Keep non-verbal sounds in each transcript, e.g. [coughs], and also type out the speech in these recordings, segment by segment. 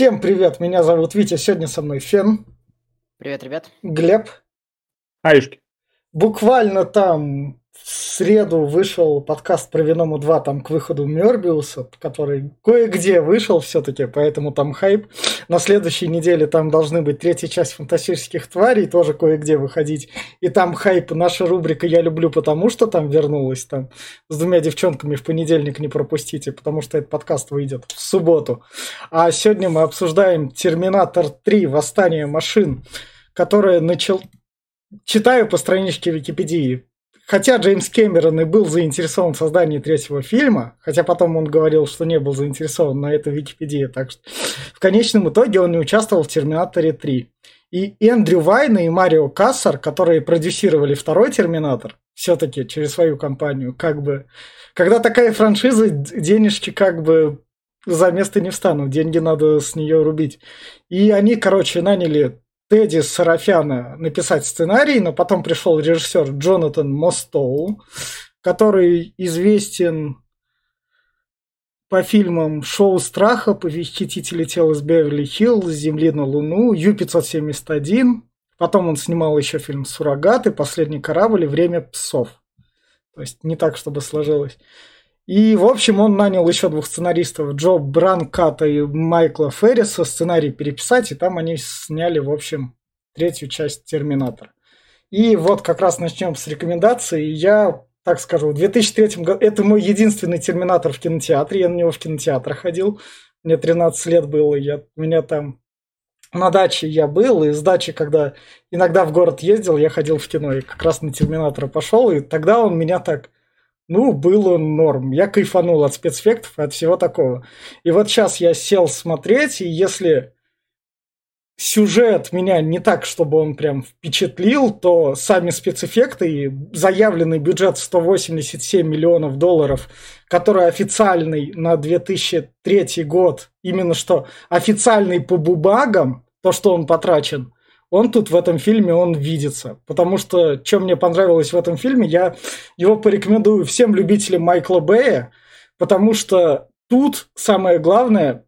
Всем привет, меня зовут Витя, сегодня со мной Фен. Привет, ребят. Глеб. Аюшки. Буквально там в среду вышел подкаст про Веному 2 там к выходу Мёрбиуса, который кое-где вышел все-таки, поэтому там хайп. На следующей неделе там должны быть третья часть фантастических тварей, тоже кое-где выходить. И там хайп, наша рубрика «Я люблю, потому что» там вернулась там с двумя девчонками в понедельник не пропустите, потому что этот подкаст выйдет в субботу. А сегодня мы обсуждаем «Терминатор 3. Восстание машин», которое начал... Читаю по страничке Википедии. Хотя Джеймс Кэмерон и был заинтересован в создании третьего фильма, хотя потом он говорил, что не был заинтересован, на это Википедия, так что в конечном итоге он не участвовал в «Терминаторе 3». И Эндрю Вайна и Марио Кассар, которые продюсировали второй «Терминатор», все-таки через свою компанию, как бы... Когда такая франшиза, денежки как бы за место не встанут, деньги надо с нее рубить. И они, короче, наняли Тедди Сарафяна написать сценарий, но потом пришел режиссер Джонатан Мостоу, который известен по фильмам «Шоу страха», «Похитители тел из Беверли-Хиллз», «Земли на Луну», «Ю-571». Потом он снимал еще фильм «Суррогаты», «Последний корабль» и «Время псов». То есть не так, чтобы сложилось. И, в общем, он нанял еще двух сценаристов, Джо Бранката и Майкла Ферриса, сценарий переписать, и там они сняли, в общем, третью часть «Терминатор». И вот как раз начнем с рекомендаций. Я, так скажу, в 2003 году... Это мой единственный «Терминатор» в кинотеатре. Я на него в кинотеатр ходил. Мне 13 лет было. Я, меня там на даче я был, и с дачи, когда иногда в город ездил, я ходил в кино, и как раз на «Терминатора» пошел, и тогда он меня так ну, было норм. Я кайфанул от спецэффектов от всего такого. И вот сейчас я сел смотреть, и если сюжет меня не так, чтобы он прям впечатлил, то сами спецэффекты и заявленный бюджет 187 миллионов долларов, который официальный на 2003 год, именно что официальный по бубагам, то, что он потрачен – он тут в этом фильме, он видится. Потому что, что мне понравилось в этом фильме, я его порекомендую всем любителям Майкла Бэя, потому что тут самое главное,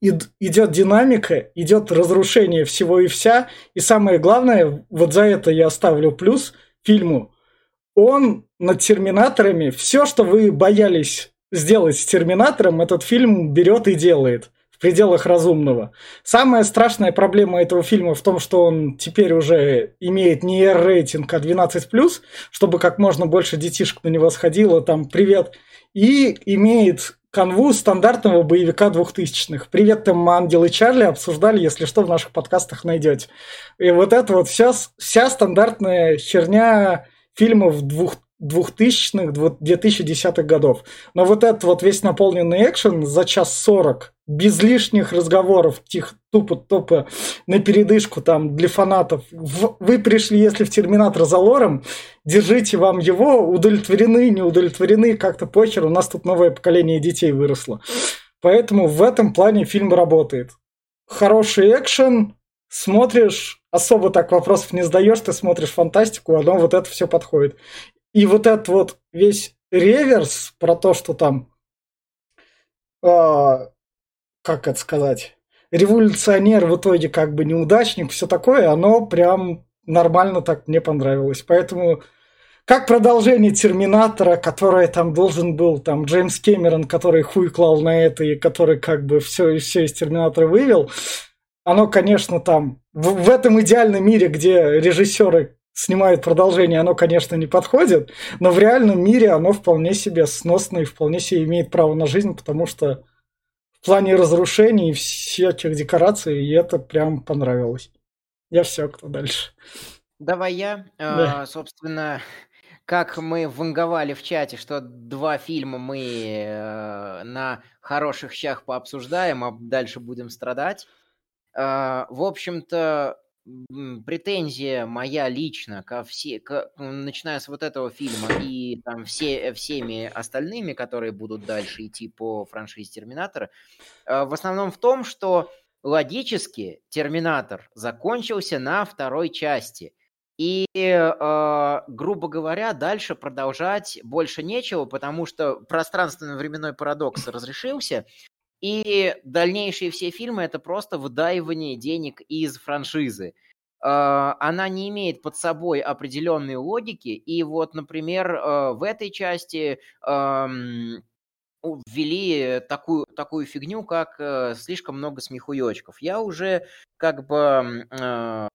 идет динамика, идет разрушение всего и вся, и самое главное, вот за это я ставлю плюс фильму, он над Терминаторами, все, что вы боялись сделать с Терминатором, этот фильм берет и делает в пределах разумного. Самая страшная проблема этого фильма в том, что он теперь уже имеет не R-рейтинг, а 12+, чтобы как можно больше детишек на него сходило, там, привет, и имеет канву стандартного боевика двухтысячных. Привет, там Ангел и Чарли обсуждали, если что, в наших подкастах найдете. И вот это вот вся, вся стандартная херня фильмов двух, 2000-х, 2010-х годов. Но вот этот вот весь наполненный экшен за час сорок, без лишних разговоров, тихо, тупо-тупо, на передышку там для фанатов. Вы пришли, если в Терминатор за лором, держите вам его, удовлетворены, не удовлетворены, как-то похер, у нас тут новое поколение детей выросло. Поэтому в этом плане фильм работает. Хороший экшен, смотришь, особо так вопросов не задаешь, ты смотришь фантастику, оно вот это все подходит. И вот этот вот весь реверс про то, что там, э, как это сказать, революционер в итоге как бы неудачник, все такое, оно прям нормально так мне понравилось. Поэтому как продолжение Терминатора, который там должен был, там Джеймс Кэмерон, который хуй клал на это и который как бы все, все из Терминатора вывел, оно, конечно, там в, в этом идеальном мире, где режиссеры снимают продолжение, оно, конечно, не подходит, но в реальном мире оно вполне себе сносно и вполне себе имеет право на жизнь, потому что в плане разрушений и всяких декораций, и это прям понравилось. Я все, кто дальше. Давай я. Да. А, собственно, как мы ванговали в чате, что два фильма мы э, на хороших щах пообсуждаем, а дальше будем страдать. Э, в общем-то, претензия моя лично ко все, к, начиная с вот этого фильма и там все, всеми остальными, которые будут дальше идти по франшизе Терминатора, э, в основном в том, что логически Терминатор закончился на второй части. И, э, грубо говоря, дальше продолжать больше нечего, потому что пространственно-временной парадокс разрешился, И дальнейшие все фильмы это просто выдаивание денег из франшизы. А, она не имеет под собой определенной логики. И вот, например, а, в этой части ввели такую, такую фигню, как э, слишком много смехуёчков. Я уже как бы э,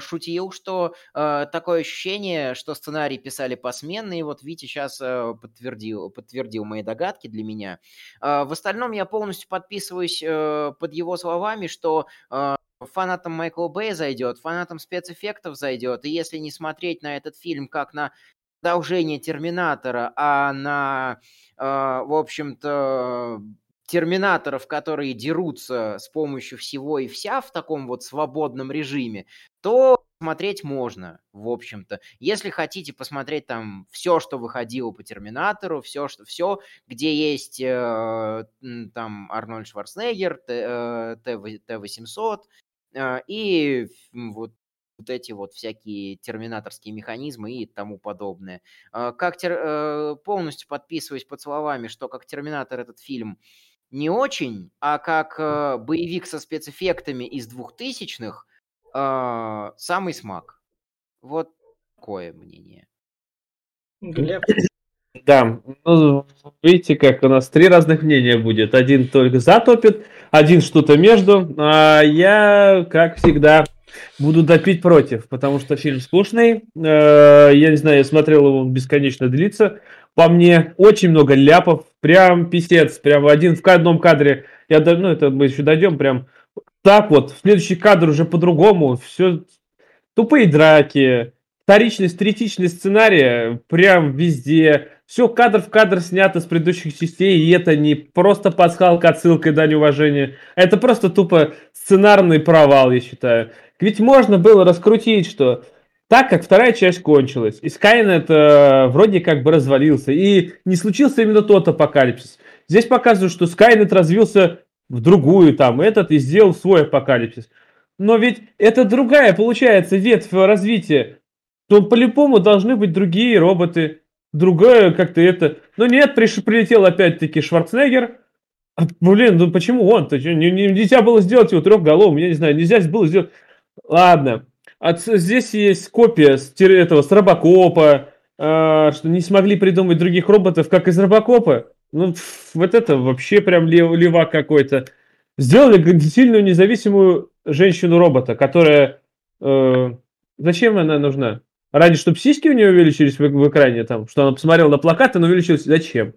шутил, что э, такое ощущение, что сценарий писали посменно, и вот Витя сейчас э, подтвердил, подтвердил мои догадки для меня. Э, в остальном я полностью подписываюсь э, под его словами, что э, фанатам Майкла Бэя зайдет, фанатам спецэффектов зайдет, и если не смотреть на этот фильм как на продолжение Терминатора, а на, э, в общем-то, терминаторов, которые дерутся с помощью всего и вся в таком вот свободном режиме, то смотреть можно, в общем-то. Если хотите посмотреть там все, что выходило по Терминатору, все, что все, где есть э, там Арнольд Шварценеггер, Т-800 э, э, и вот вот эти вот всякие терминаторские механизмы и тому подобное. Э, как тер... Э, полностью подписываюсь под словами, что как Терминатор этот фильм не очень, а как э, боевик со спецэффектами из двухтысячных э, самый смак. Вот такое мнение. Глеб? [coughs] Да, ну, видите, как у нас три разных мнения будет. Один только затопит, один что-то между, а я, как всегда, буду допить против, потому что фильм скучный. Э, я не знаю, я смотрел его, он бесконечно длится. По мне, очень много ляпов, прям писец, прям один в одном кадре. Я, ну, это мы еще дойдем, прям так вот. В следующий кадр уже по-другому. Все тупые драки, вторичность, третичность сценария прям везде. Все кадр в кадр снято с предыдущих частей, и это не просто пасхалка, отсылка и дань уважения. Это просто тупо сценарный провал, я считаю. Ведь можно было раскрутить, что так как вторая часть кончилась, и Skynet э, вроде как бы развалился, и не случился именно тот апокалипсис. Здесь показывают, что Skynet развился в другую там, этот и сделал свой апокалипсис. Но ведь это другая, получается, ветвь развития. То по-любому должны быть другие роботы, другое как-то это. Но нет, приш, прилетел опять-таки Шварценеггер. А, блин, ну почему он-то? Не, не, нельзя было сделать его трехголовым, я не знаю, нельзя было сделать... Ладно, от, здесь есть копия с, этого, с Робокопа, э, что не смогли придумать других роботов, как из Робокопа. Ну, вот это вообще прям лев, левак какой-то. Сделали сильную независимую женщину-робота, которая... Э, зачем она нужна? Ради, чтобы сиськи у нее увеличились в, в экране, там, что она посмотрела на плакат, и увеличилась. Зачем?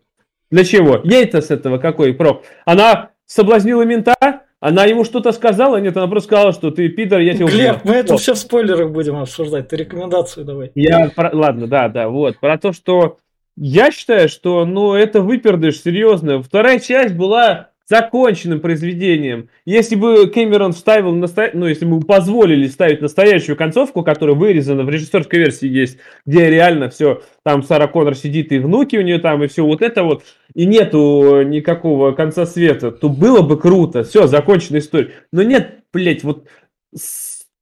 Для чего? Ей-то с этого какой прок? Она соблазнила мента, она ему что-то сказала? Нет, она просто сказала, что ты пидор, я тебя убью. Глеб, мы это вот. все в спойлерах будем обсуждать. Ты рекомендацию давай. Я, про... ладно, да, да, вот. Про то, что я считаю, что, ну, это выпердыш, серьезно. Вторая часть была законченным произведением. Если бы Кэмерон вставил, насто... ну, если бы позволили ставить настоящую концовку, которая вырезана в режиссерской версии есть, где реально все, там Сара Коннор сидит, и внуки у нее там, и все вот это вот, и нету никакого конца света, то было бы круто. Все, законченная история. Но нет, блять, вот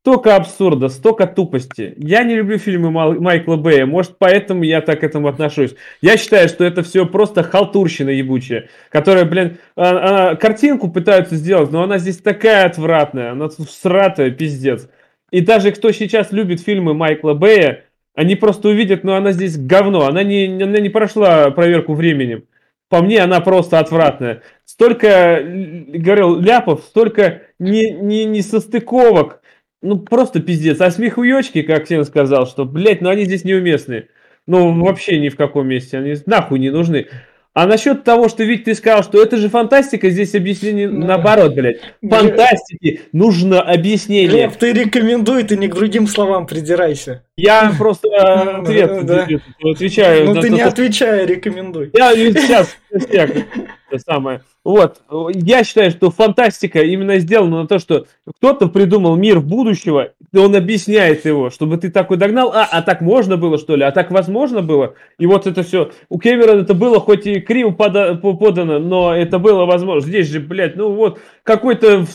Столько абсурда, столько тупости. Я не люблю фильмы Майкла Бэя, может, поэтому я так к этому отношусь. Я считаю, что это все просто халтурщина ебучая, которая, блин, а, а, картинку пытаются сделать, но она здесь такая отвратная, она сратая, пиздец. И даже кто сейчас любит фильмы Майкла Бэя, они просто увидят, но она здесь говно, она не, она не прошла проверку временем. По мне, она просто отвратная. Столько, говорил, ляпов, столько не, не, не состыковок, ну, просто пиздец. А смехуёчки, как Сен сказал, что, блядь, ну они здесь неуместные. Ну, вообще ни в каком месте. Они нахуй не нужны. А насчет того, что ведь ты сказал, что это же фантастика, здесь объяснение ну, наоборот, блядь. Фантастике нужно объяснение. Глеб, ты рекомендуй, ты не к другим словам придирайся. Я [laughs] просто ответ отвечаю. Ну ты не отвечай, рекомендуй. Я [laughs] сейчас, это самое. Вот, я считаю, что фантастика именно сделана на то, что кто-то придумал мир будущего, и он объясняет его, чтобы ты такой догнал, а, а так можно было, что ли, а так возможно было, и вот это все, у Кэмерона это было хоть и криво подано, но это было возможно, здесь же, блядь, ну вот, какой-то,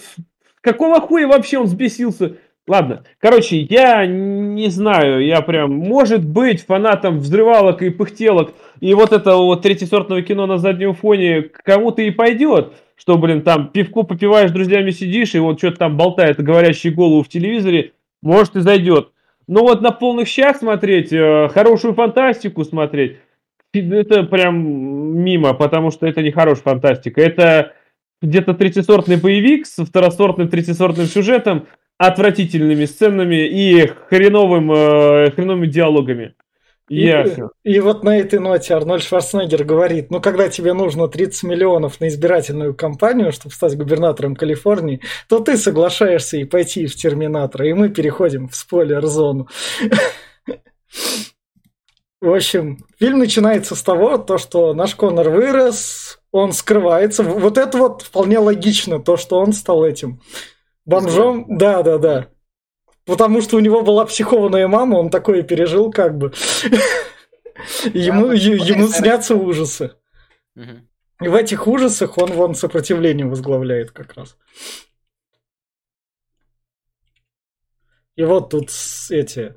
какого хуя вообще он взбесился, Ладно, короче, я не знаю, я прям, может быть, фанатом взрывалок и пыхтелок, и вот это вот третьесортного кино на заднем фоне кому-то и пойдет, что, блин, там пивку попиваешь, друзьями сидишь, и вот что-то там болтает говорящий голову в телевизоре, может и зайдет. Но вот на полных щах смотреть, э, хорошую фантастику смотреть, это прям мимо, потому что это не хорошая фантастика. Это где-то третьесортный боевик с второсортным третьесортным сюжетом, отвратительными сценами и хреновым, э, хреновыми диалогами. И, Ясно. и вот на этой ноте Арнольд Шварценеггер говорит, ну когда тебе нужно 30 миллионов на избирательную кампанию, чтобы стать губернатором Калифорнии, то ты соглашаешься и пойти в Терминатора, и мы переходим в спойлер-зону. [laughs] В общем, фильм начинается с того, то, что наш Конор вырос, он скрывается. Вот это вот вполне логично, то, что он стал этим бомжом. Да, да, да. Потому что у него была психованная мама, он такое пережил как бы. [laughs] Ему, ему снятся ужасы. И в этих ужасах он вон сопротивление возглавляет как раз. И вот тут эти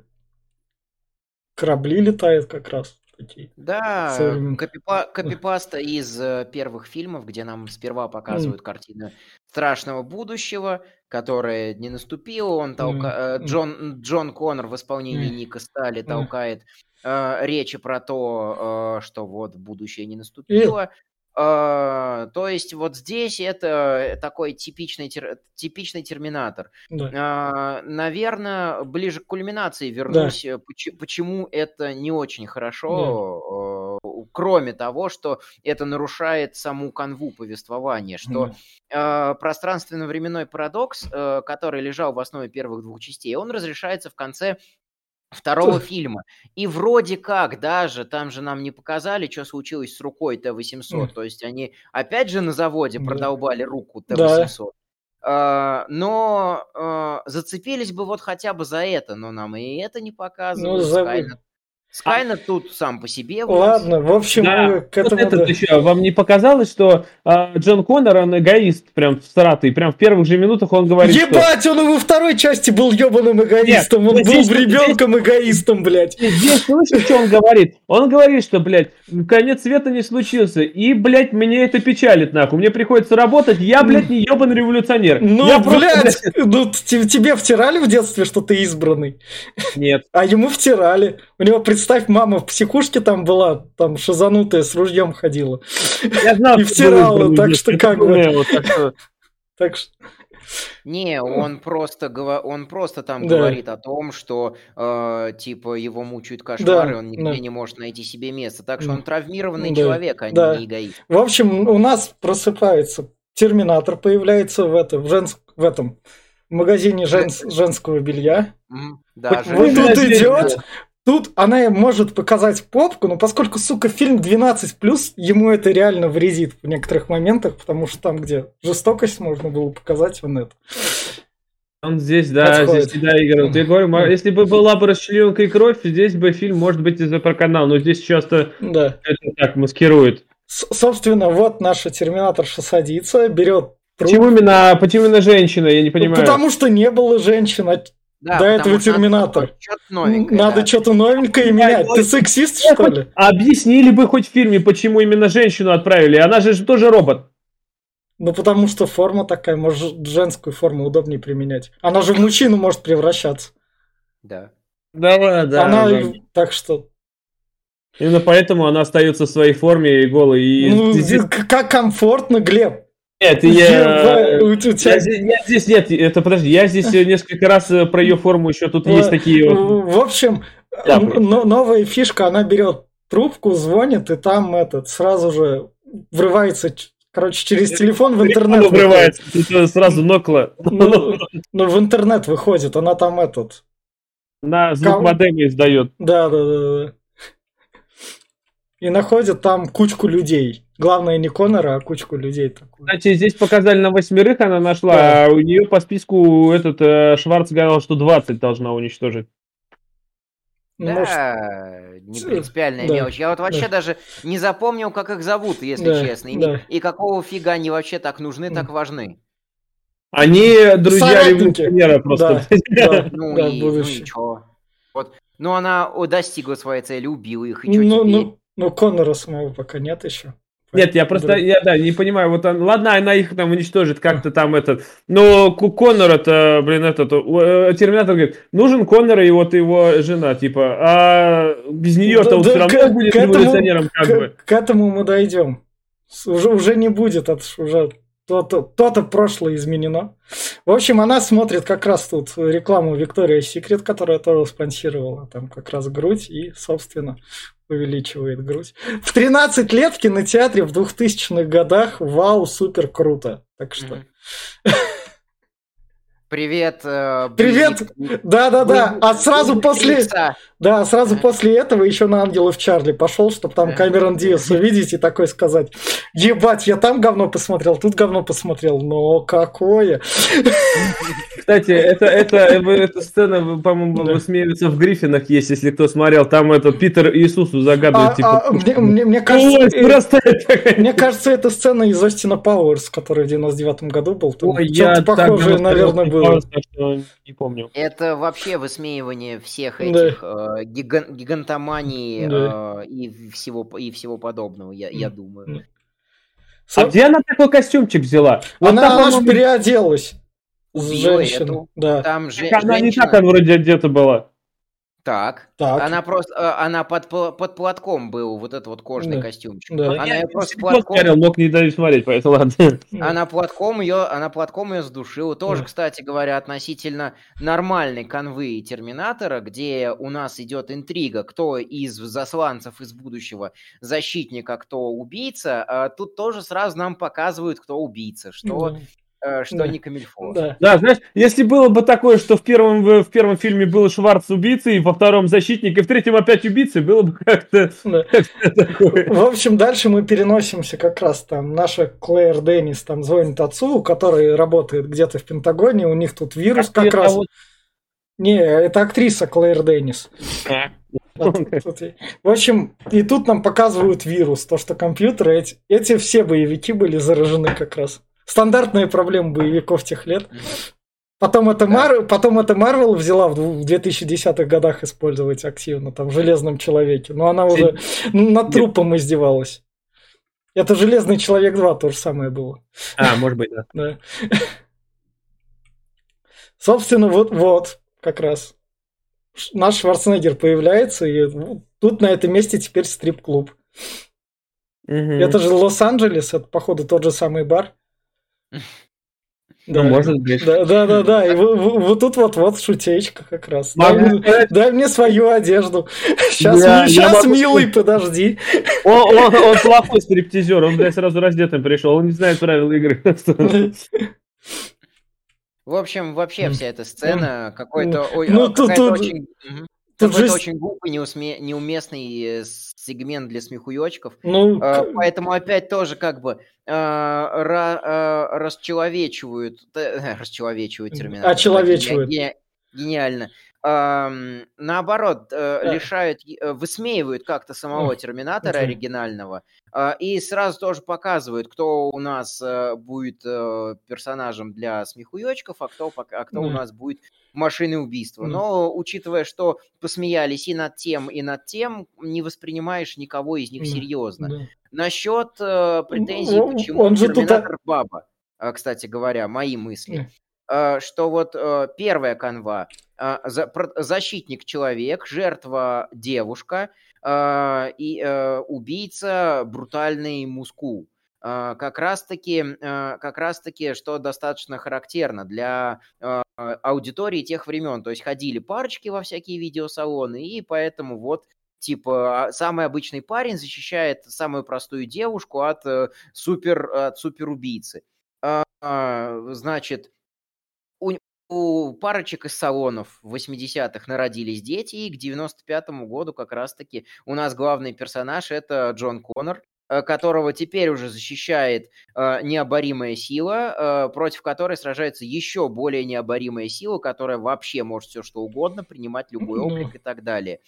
корабли летают как раз. Такие. Да, копипа, копипаста из э, первых фильмов, где нам сперва показывают mm. картину страшного будущего, которое не наступило. Он толка... mm. Джон, Джон Коннор в исполнении mm. Ника Стали толкает mm. э, речи про то, э, что вот будущее не наступило. Uh, то есть вот здесь это такой типичный, типичный терминатор. Да. Uh, наверное, ближе к кульминации вернусь, да. почему, почему это не очень хорошо, да. кроме того, что это нарушает саму канву повествования, что да. пространственно-временной парадокс, который лежал в основе первых двух частей, он разрешается в конце второго фильма. И вроде как даже, там же нам не показали, что случилось с рукой Т-800. То есть они опять же на заводе продолбали руку Т-800. Uh, но uh, зацепились бы вот хотя бы за это, но нам и это не показывают. Ну, за... Скайнет а... тут сам по себе. Ладно, в общем, да. к этому... Вот это еще, вам не показалось, что а, Джон Коннор, он эгоист прям всратый, прям в первых же минутах он говорит, Ебать, что... он и во второй части был ебаным эгоистом, Нет, он был здесь, ребенком здесь... эгоистом, блядь. Здесь слышишь, что он говорит? Он говорит, что, блядь, конец света не случился, и, блядь, мне это печалит, нахуй, мне приходится работать, я, блядь, не ебаный революционер. Ну, я блядь, просто, блядь, ну тебе втирали в детстве, что ты избранный? Нет. А ему втирали. У него, представь, мама в психушке там была, там шизанутая с ружьем ходила. Я знал, и втирала, так что как бы... Так что... Не, он просто, он просто там да. говорит о том, что э, типа его мучают кошмары, да, он нигде да. не может найти себе место. Так что он травмированный да. человек, а да. не эгоист. В общем, у нас просыпается Терминатор появляется в, это, в, женск, в этом магазине женс, женского белья. Да, вот тут идет, Тут она может показать попку, но поскольку, сука, фильм 12+, ему это реально вредит в некоторых моментах, потому что там, где жестокость можно было показать, он это. Он здесь, да, Отходит. здесь, да, Игорь, вот я говорю, если бы была бы расчлененка и кровь, здесь бы фильм, может быть, из-за проканал, но здесь часто да. это так маскирует. С собственно, вот наша терминаторша садится, берет Почему именно, почему именно женщина, я не понимаю. Потому что не было женщин, а да, До этого Терминатор. Надо да. что-то новенькое менять. Ты сексист, что ли? Объяснили бы хоть в фильме, почему именно женщину отправили. Она же тоже робот. Ну, потому что форма такая, может, женскую форму удобнее применять. Она же в мужчину может превращаться. Да. Да, да. Она, да. так что... Именно поэтому она остается в своей форме и голой. И... Ну, как комфортно, Глеб. Нет, я, я, я здесь нет, это подожди, я здесь несколько раз э, про ее форму еще тут есть такие. В общем, да, новая фишка, она берет трубку, звонит, и там этот сразу же врывается, короче, через телефон в интернет. Врывается, сразу нокла. Ну, ну, в интернет выходит, она там этот. На звук модема издает. Да, да, да, да. И находит там кучку людей. Главное не Конора, а кучку людей. Такую. Кстати, здесь показали на восьмерых она нашла, да. а у нее по списку этот э, Шварц говорил, что 20 должна уничтожить. Ну, да, Может... не принципиальная да, мелочь. Я вот вообще да. даже не запомнил, как их зовут, если да, честно. И, да. и какого фига они вообще так нужны, так важны. Они друзья революционера просто. Да, да, [laughs] ну, да, и, ну и чё? Вот. Ну, она достигла своей цели, убила их, и что ну, теперь? Ну, ну, Коннора самого пока нет еще. Нет, я просто, я, да, не понимаю, вот, он, ладно, она их там уничтожит как-то там этот, но Коннор это, блин, этот, э, Терминатор говорит, нужен Коннор и вот его жена, типа, а без нее-то да, он да, все равно к, будет революционером, как к, бы. К этому мы дойдем. Уже, уже не будет, это уже то-то, то-то прошлое изменено. В общем, она смотрит как раз тут рекламу Виктория Секрет, которая тоже спонсировала. Там как раз грудь и, собственно, увеличивает грудь. В 13 лет в кинотеатре в 2000-х годах. Вау, супер круто. Так что... [laughs] Привет. Э, Привет. Да, да, да. А сразу после, да, сразу после этого еще на Ангелов Чарли пошел, чтобы там Камерон Диас увидеть и такой сказать: Ебать, я там говно посмотрел, тут говно посмотрел. Но какое? Кстати, это, это, эта сцена, по-моему, да. высмеивается в Гриффинах есть, если кто смотрел. Там это Питер Иисусу загадывает, а, типа... А, мне, мне, мне, кажется, Ой, просто... мне кажется, это сцена из Остина Пауэрс, который в 99 году был. Там Ой, я похожее, наверное, было. Не помню. Это вообще высмеивание всех этих да. Э, гиган, гигантоманий да. э, и, всего, и всего подобного, я, я думаю. А где она такой костюмчик взяла? Вот она, там, она же переоделась женщину. Да. Там же, она женщина... не так она вроде одета была. Так. так. Она просто, э, она под, под платком был вот этот вот кожный да. костюмчик. Да. Она я просто платком... Смотрел, мог не дать смотреть, поэтому ладно. Она платком ее, она платком ее сдушила. Тоже, да. кстати говоря, относительно нормальной конвы Терминатора, где у нас идет интрига, кто из засланцев из будущего защитника, кто убийца. А тут тоже сразу нам показывают, кто убийца, что да. Э, что да. не камильфо. Да. да, знаешь, если было бы такое, что в первом, в первом фильме был Шварц убийцей, во втором защитник, и в третьем опять убийцей, было бы как-то да. такое. В общем, дальше мы переносимся как раз там. Наша Клэр Деннис там звонит отцу, который работает где-то в Пентагоне, у них тут вирус как, как раз. Вот... Не, это актриса Клэр Деннис. А. В общем, и тут нам показывают вирус, то, что компьютеры, эти, эти все боевики были заражены как раз. Стандартная проблема боевиков тех лет. Потом это, Мар... Потом это Марвел взяла в 2010-х годах использовать активно, там, в Железном Человеке. Но она уже над трупом издевалась. Это Железный Человек 2 то же самое было. А, может быть, да. [laughs] да. Собственно, вот, вот, как раз. Наш Шварценеггер появляется, и тут на этом месте теперь стрип-клуб. Угу. Это же Лос-Анджелес, это, походу, тот же самый бар. [laughs] Да, ну, может быть. Да, да, да, да. И [laughs] вот тут вот вот шутечка как раз. Дай, мне, дай мне свою одежду. [laughs] Сейчас, я, сейчас я милый, сказать. подожди. Он, он, он плохой стриптизер, он, блядь, сразу раздетым пришел, он не знает правил игры. В общем, вообще вся эта сцена какой-то ну, тут, тут... очень... Тут же... очень глупый, неусме... неуместный э, сегмент для смехуёчков. Ну, uh, поэтому опять тоже как бы uh, ra- uh, расчеловечивают, [laughs] расчеловечивают терминатор. Очеловечивают. Гениально наоборот, э, да. лишают, э, высмеивают как-то самого Терминатора оригинального а, и сразу тоже показывают, кто у нас э, будет персонажем для смехуёчков, а кто, а кто у нас будет машиной убийства. Но учитывая, что посмеялись и над тем, и над тем, не воспринимаешь никого из них серьезно. Да. Насчет претензий, почему Он Терминатор тут... баба, кстати говоря, мои мысли. Э, что вот э, первая канва э, защитник человек, жертва девушка и убийца брутальный мускул. Как раз-таки, как раз-таки, что достаточно характерно для аудитории тех времен. То есть ходили парочки во всякие видеосалоны, и поэтому вот типа самый обычный парень защищает самую простую девушку от супер от суперубийцы. Значит, у парочек из салонов в 80-х народились дети, и к 95-му году как раз-таки у нас главный персонаж это Джон Коннор, э, которого теперь уже защищает э, необоримая сила, э, против которой сражается еще более необоримая сила, которая вообще может все что угодно, принимать любой облик и так далее.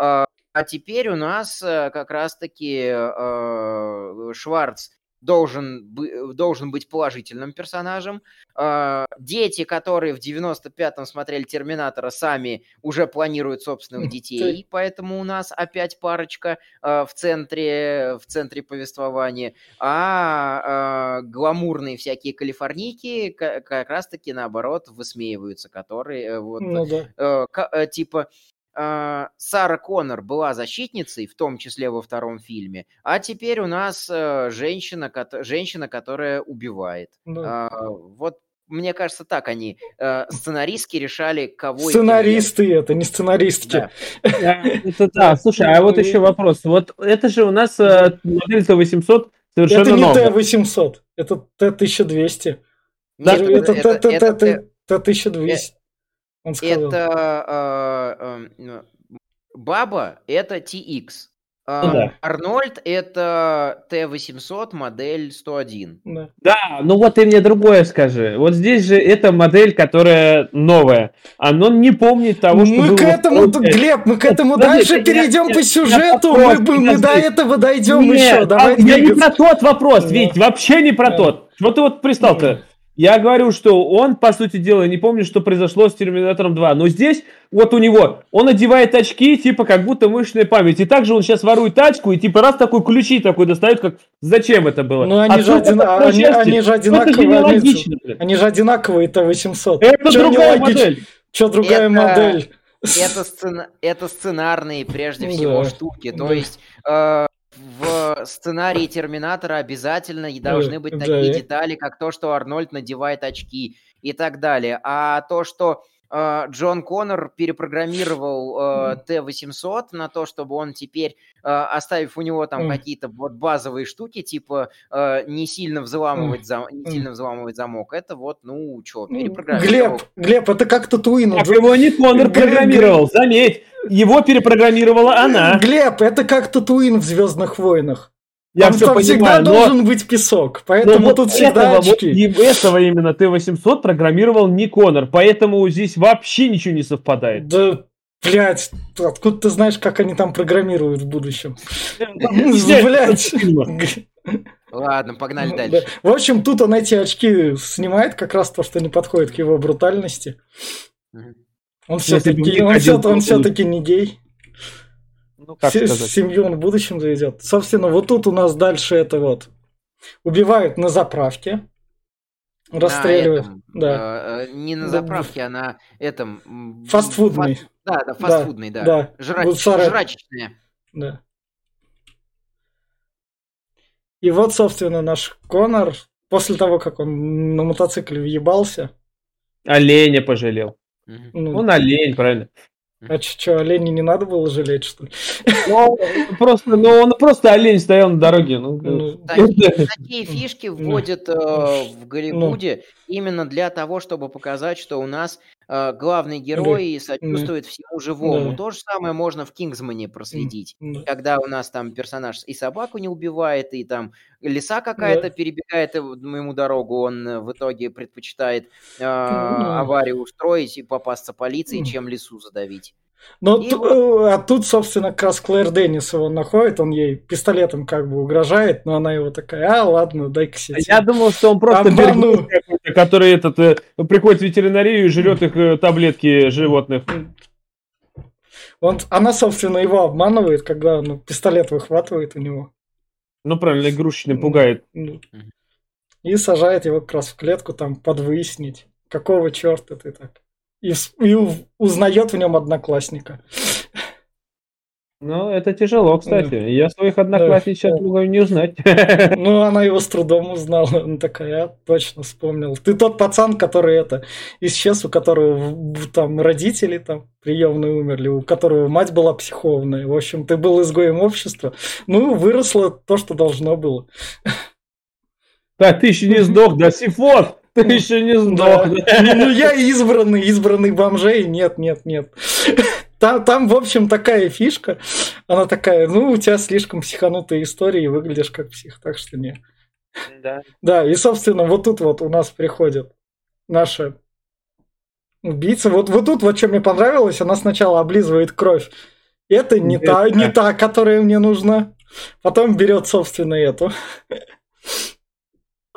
Э, а теперь у нас э, как раз-таки э, Шварц должен, должен быть положительным персонажем. А, дети, которые в 95-м смотрели «Терминатора», сами уже планируют собственных детей, поэтому у нас опять парочка в центре, в центре повествования. А гламурные всякие калифорнийки как раз-таки наоборот высмеиваются, которые э, вот ну, да. Э, типа а, Сара Коннор была защитницей, в том числе во втором фильме, а теперь у нас э, женщина, женщина которая убивает. Да. А, вот мне кажется, так они э, сценаристки решали, кого... Сценаристы это, не сценаристки. Да. Это да. Слушай, а вот еще вопрос. Вот это же у нас э, модель Т-800 совершенно Это не Т-800, это Т-1200. Это Т-1200. Он сказал. Это э, э, Баба это TX. Ну, да. Арнольд это Т-800 модель 101. Да. да, ну вот ты мне другое скажи. Вот здесь же это модель, которая новая. Оно не помнит того, что Мы было к этому, Глеб, мы к этому Подожди, дальше я, перейдем я, по сюжету. Я, мы, мы до этого дойдем Нет, еще. Давай а, я не про тот вопрос, да. Вить, вообще не про да. тот. Вот ты вот пристал-то. Я говорю, что он, по сути дела, не помнит, что произошло с Терминатором 2. Но здесь, вот у него, он одевает очки, типа, как будто мышечная память. И также он сейчас ворует тачку, и типа раз такой ключи такой достает, как зачем это было? Ну, они, а же, один... они, они же одинаковые. Они, они же одинаковые, это 800. Это Чё другая модель. Что другая это... модель? Это, сцена... это сценарные, прежде [laughs] всего, да. штуки. То да. есть, э, в сценарии Терминатора обязательно должны быть такие детали, как то, что Арнольд надевает очки и так далее. А то, что Джон Коннор перепрограммировал э, Т-800 на то, чтобы он теперь, э, оставив у него там какие-то вот базовые штуки, типа не сильно взламывать, зам... не сильно взламывать замок, это вот, ну, что, перепрограммировал. Глеб, Глеб, это как Татуин. А его не Коннор программировал, заметь. Его перепрограммировала она. Глеб, это как Татуин в Звездных войнах. Я там, все понимаю, всегда но... должен быть песок, поэтому вот тут всегда этого, очки. Вот, этого именно Т-800 программировал не Конор, поэтому здесь вообще ничего не совпадает. Да, блядь, откуда ты знаешь, как они там программируют в будущем? [laughs] Блядь. Ладно, погнали дальше. В общем, тут он эти очки снимает, как раз то, что не подходит к его брутальности. Он все-таки он все, он все-таки не гей. Ну, как С- сказать? Семью он в будущем заведет. Собственно, вот тут у нас дальше это вот. Убивают на заправке. Расстреливают. На этом, да. Э, не на заправке, а на этом... Фастфудный. Фаст, да, да, фастфудный, да. да. Жрач, жрачечная. Да. И вот, собственно, наш Конор, после того, как он на мотоцикле въебался... Оленя пожалел. Ну, Он олень, правильно. А что, оленя не надо было жалеть, что ли? Ну, просто, ну, он просто олень стоял на дороге. Ну, ну, такие, такие фишки вводят э, в Голливуде ну. именно для того, чтобы показать, что у нас главный герой да. сочувствует да. всему живому. Да. То же самое можно в Кингсмане проследить. Да. Когда у нас там персонаж и собаку не убивает, и там лиса какая-то да. перебегает ему дорогу, он э, в итоге предпочитает э, да. аварию устроить и попасться полиции, чем лису задавить. Ну, и... Э, а тут, собственно, как раз Клэр Деннис его находит, он ей пистолетом как бы угрожает, но она его такая, а, ладно, дай-ка себе. Я думал, что он просто Обману... который этот, э, приходит в ветеринарию и жрет их э, таблетки животных. Он, она, собственно, его обманывает, когда он пистолет выхватывает у него. Ну, правильно, игрушечный пугает. И сажает его как раз в клетку, там, подвыяснить, какого черта ты так и, и узнает в нем одноклассника. Ну, это тяжело, кстати. Да. Я своих одноклассниц сейчас могу не узнать. [laughs] Ну, она его с трудом узнала. Она такая, я точно вспомнил. Ты тот пацан, который это исчез, у которого там родители там приемные умерли, у которого мать была психованная. В общем, ты был изгоем общества. Ну, выросло то, что должно было. Да, ты еще не сдох, да, Сифон! Ты еще не сдох. Да. Ну, я избранный, избранный бомжей. Нет, нет, нет. Там, там, в общем, такая фишка. Она такая, ну, у тебя слишком психанутые истории, и выглядишь как псих, так что не. Да. Да, и, собственно, вот тут вот у нас приходит наша убийца. Вот, вот тут вот что мне понравилось, она сначала облизывает кровь. Это не та, не та, которая мне нужна. Потом берет, собственно, эту.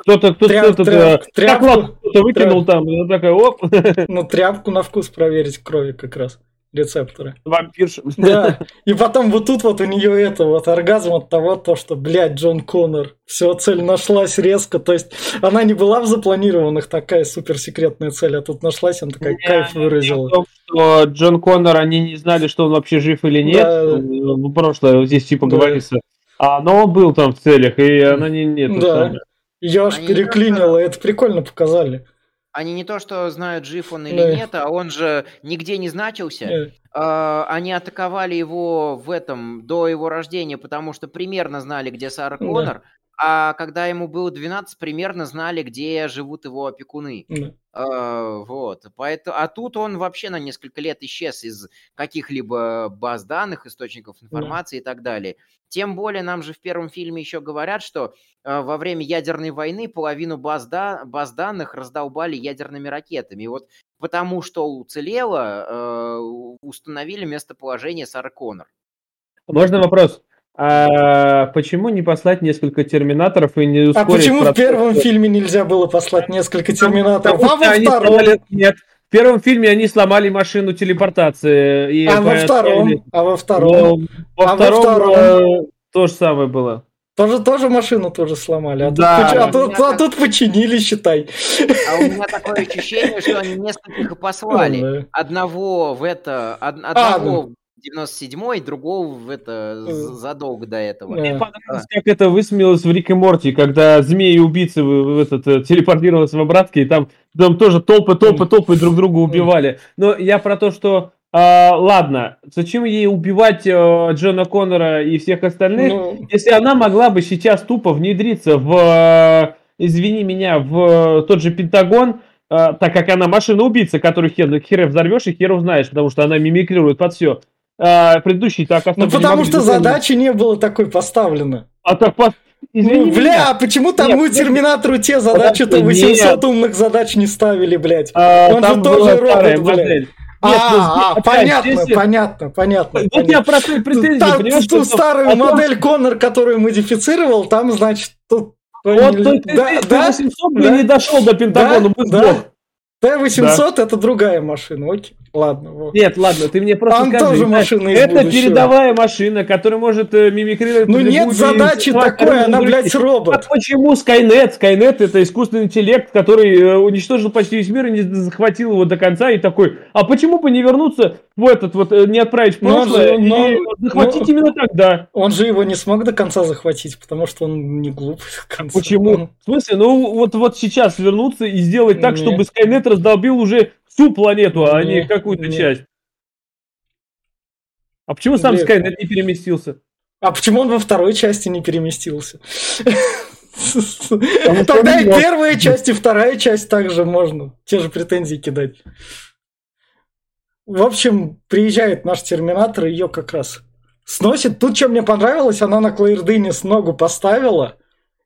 Кто-то кто тряп, кто тряп, тряпку, кто-то выкинул тряп. там, ну такая, оп. Ну, тряпку на вкус проверить крови как раз рецепторы. Вампирша. Да. [laughs] И потом вот тут вот у нее это вот оргазм от того, то, что, блядь, Джон Коннор. Все, цель нашлась резко. То есть она не была в запланированных такая суперсекретная цель, а тут нашлась, она такая кайф выразила. В том, что Джон Коннор, они не знали, что он вообще жив или нет. Да. Ну, прошлое здесь типа да. говорится. А, но он был там в целях, и она не нет. Да. Я аж переклинила, это прикольно показали. Они не то, что знают, жив он или да. нет, а он же нигде не значился. Да. А, они атаковали его в этом до его рождения, потому что примерно знали, где Сара Коннор, да. а когда ему было 12, примерно знали, где живут его опекуны. Да. А, вот. Поэтому, а тут он вообще на несколько лет исчез из каких-либо баз данных, источников информации да. и так далее. Тем более нам же в первом фильме еще говорят, что э, во время ядерной войны половину баз, да, баз данных раздолбали ядерными ракетами. И вот потому что уцелело, э, установили местоположение Сары Коннор. Можно вопрос? А почему не послать несколько терминаторов и не ускорить А почему процесс? в первом фильме нельзя было послать несколько терминаторов, а во втором? Нет, в первом фильме они сломали машину телепортации. И а, во втором, а во втором? Но, во а втором, во втором? Э, то же самое было. Тоже, тоже машину тоже сломали, а, да. тут, а, тут, а тут починили, считай. А у меня такое ощущение, что они нескольких и послали. Одного в это, одного а, 97-й, другого в это задолго до этого. Мне понравилось, как это высмеялось в Рик и Морти, когда змеи убийцы в этот, э, телепортировались в обратке, и там, там тоже толпы, толпы, толпы друг друга убивали. Но я про то, что а, ладно, зачем ей убивать а, Джона Коннора и всех остальных, ну... если она могла бы сейчас тупо внедриться в, а, извини меня, в тот же Пентагон, а, так как она машина-убийца, которую хер, хер взорвешь и хер узнаешь, потому что она мимикрирует под все. А, предыдущий так Ну, потому что задачи не было такой поставлено. А так по... Извини ну, бля, а почему тому нет, Терминатору те задачи-то 800 нет. умных задач не ставили, блядь? А, Он же тоже робот, блядь. А, Нет, а, а понятно, здесь... понятно, понятно. Вот понятно. я про твои претензии, Та, понимаешь? Ту старую модель Коннор, которую модифицировал, там, значит, тут... Вот да, ты, да, ты 800 да, не дошел до Пентагона, да, да. Т-800 да. это другая машина, окей. Ладно. Вот. Нет, ладно, ты мне просто Там скажи. тоже машина из Это будущего. передовая машина, которая может э, мимикрировать. Ну нет задачи такой, она, блядь, робот. А почему Skynet? Skynet это искусственный интеллект, который э, уничтожил почти весь мир и не захватил его до конца и такой, а почему бы не вернуться в этот вот, э, не отправить в прошлое но, но, и захватить но, именно тогда? Он же его не смог до конца захватить, потому что он не глуп. Почему? В смысле? Ну вот, вот сейчас вернуться и сделать так, чтобы Skynet раздолбил уже всю планету, а не какую-то часть. А почему сам Нет. Skynet не переместился? А почему он во второй части не переместился? [laughs] Тогда и первая часть, и вторая часть также можно. Те же претензии кидать. В общем, приезжает наш терминатор, ее как раз сносит. Тут, что мне понравилось, она на Клэйр Деннис ногу поставила,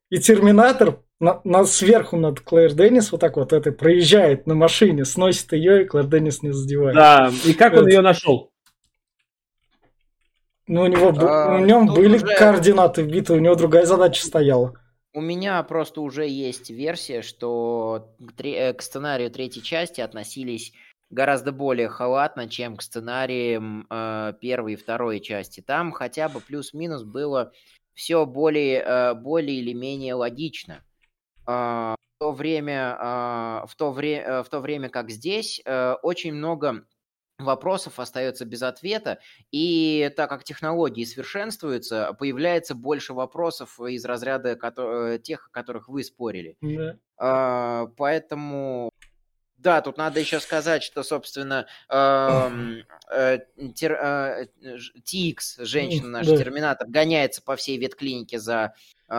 и терминатор на, на, сверху над Клэр Деннис вот так вот это проезжает на машине, сносит ее, и Клэр Деннис не задевает. Да, и как он ее нашел? Ну, у него а, у нем были уже... координаты вбиты, у него другая задача стояла. У меня просто уже есть версия, что к, э, к сценарию третьей части относились гораздо более халатно, чем к сценариям э, первой и второй части. Там хотя бы плюс-минус было все более, э, более или менее логично. А, в то время, а, в то, вре, э, в то время как здесь э, очень много вопросов остается без ответа, и так как технологии совершенствуются, появляется больше вопросов из разряда э, тех, о которых вы спорили. Да. А, поэтому да, тут надо еще сказать, что, собственно, эм, э, э, TX, женщина наша, терминатор, гоняется по всей ветклинике за э,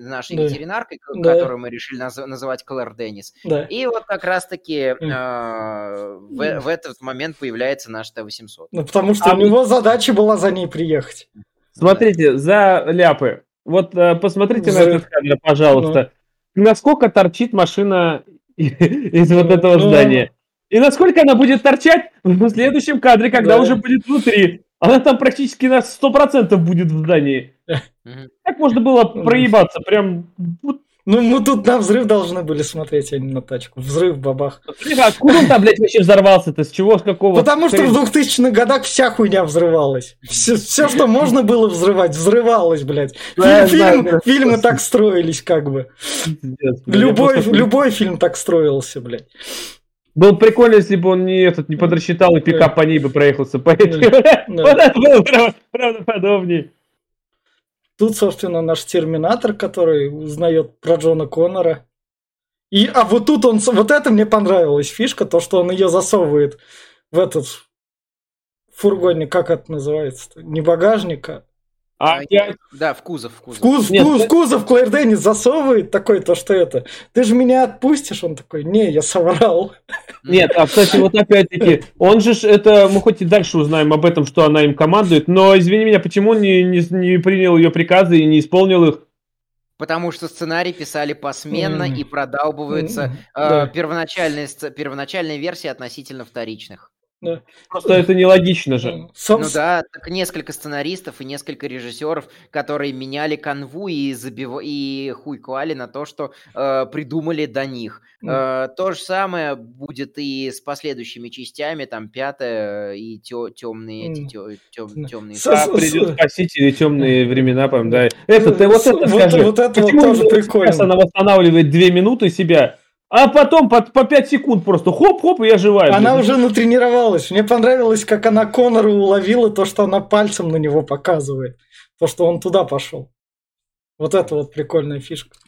нашей да. ветеринаркой, да. которую мы решили наз- называть Клэр Деннис. Да. И вот как раз-таки э, в, в этот момент появляется наш Т-800. Ну, потому что а у него задача была за ней приехать. Смотрите, за ляпы. Вот э, посмотрите за... на этот кадр, пожалуйста. Ну. Насколько торчит машина [laughs] из вот этого ну. здания. И насколько она будет торчать в следующем кадре, когда уже будет внутри. Она там практически на 100% будет в здании. Как можно было проебаться? Прям ну, мы тут на взрыв должны были смотреть, а не на тачку. Взрыв, бабах. Откуда он там, блядь, вообще взорвался-то? С чего, с какого? Потому что в 2000-х годах вся хуйня взрывалась. Все, все, что можно было взрывать, взрывалось, блядь. Да, фильм, да, фильмы так строились, как бы. Пиздец, любой, любой фильм так строился, блядь. Было прикольно, если бы он не этот не подрасчитал и пикап по ней бы проехался. [laughs] Вот это было правдоподобнее. Тут, собственно, наш терминатор, который узнает про Джона Коннора. И, а вот тут он, вот это мне понравилась фишка, то, что он ее засовывает в этот фургонник, как это называется? Не багажника, а, я... Да, в кузов, в кузов. В, куз, Нет, в, кузов Клэр Деннис засовывает такой, то что это. Ты же меня отпустишь? Он такой, не, я соврал. Нет, а, кстати, вот опять-таки, он же, это, мы хоть и дальше узнаем об этом, что она им командует, но, извини меня, почему он не, не, не принял ее приказы и не исполнил их? Потому что сценарий писали посменно mm. и продалбывается mm. э, да. первоначальная, первоначальная версия относительно вторичных. Да. Просто это нелогично же. Сам... Ну да, так несколько сценаристов и несколько режиссеров, которые меняли канву и, забив... и хуй клали на то, что э, придумали до них. Mm. Э, то же самое будет и с последующими частями, там пятая и тё... темные эти тё... тё... темные. Да, придет спасители темные времена, по да. Это ты вот это скажи. Вот, вот это вот тоже прикольно. Она восстанавливает две минуты себя а потом по, по 5 секунд просто хоп-хоп, и я живая. Она блин. уже натренировалась. Мне понравилось, как она Конора уловила то, что она пальцем на него показывает. То, что он туда пошел. Вот это вот прикольная фишка.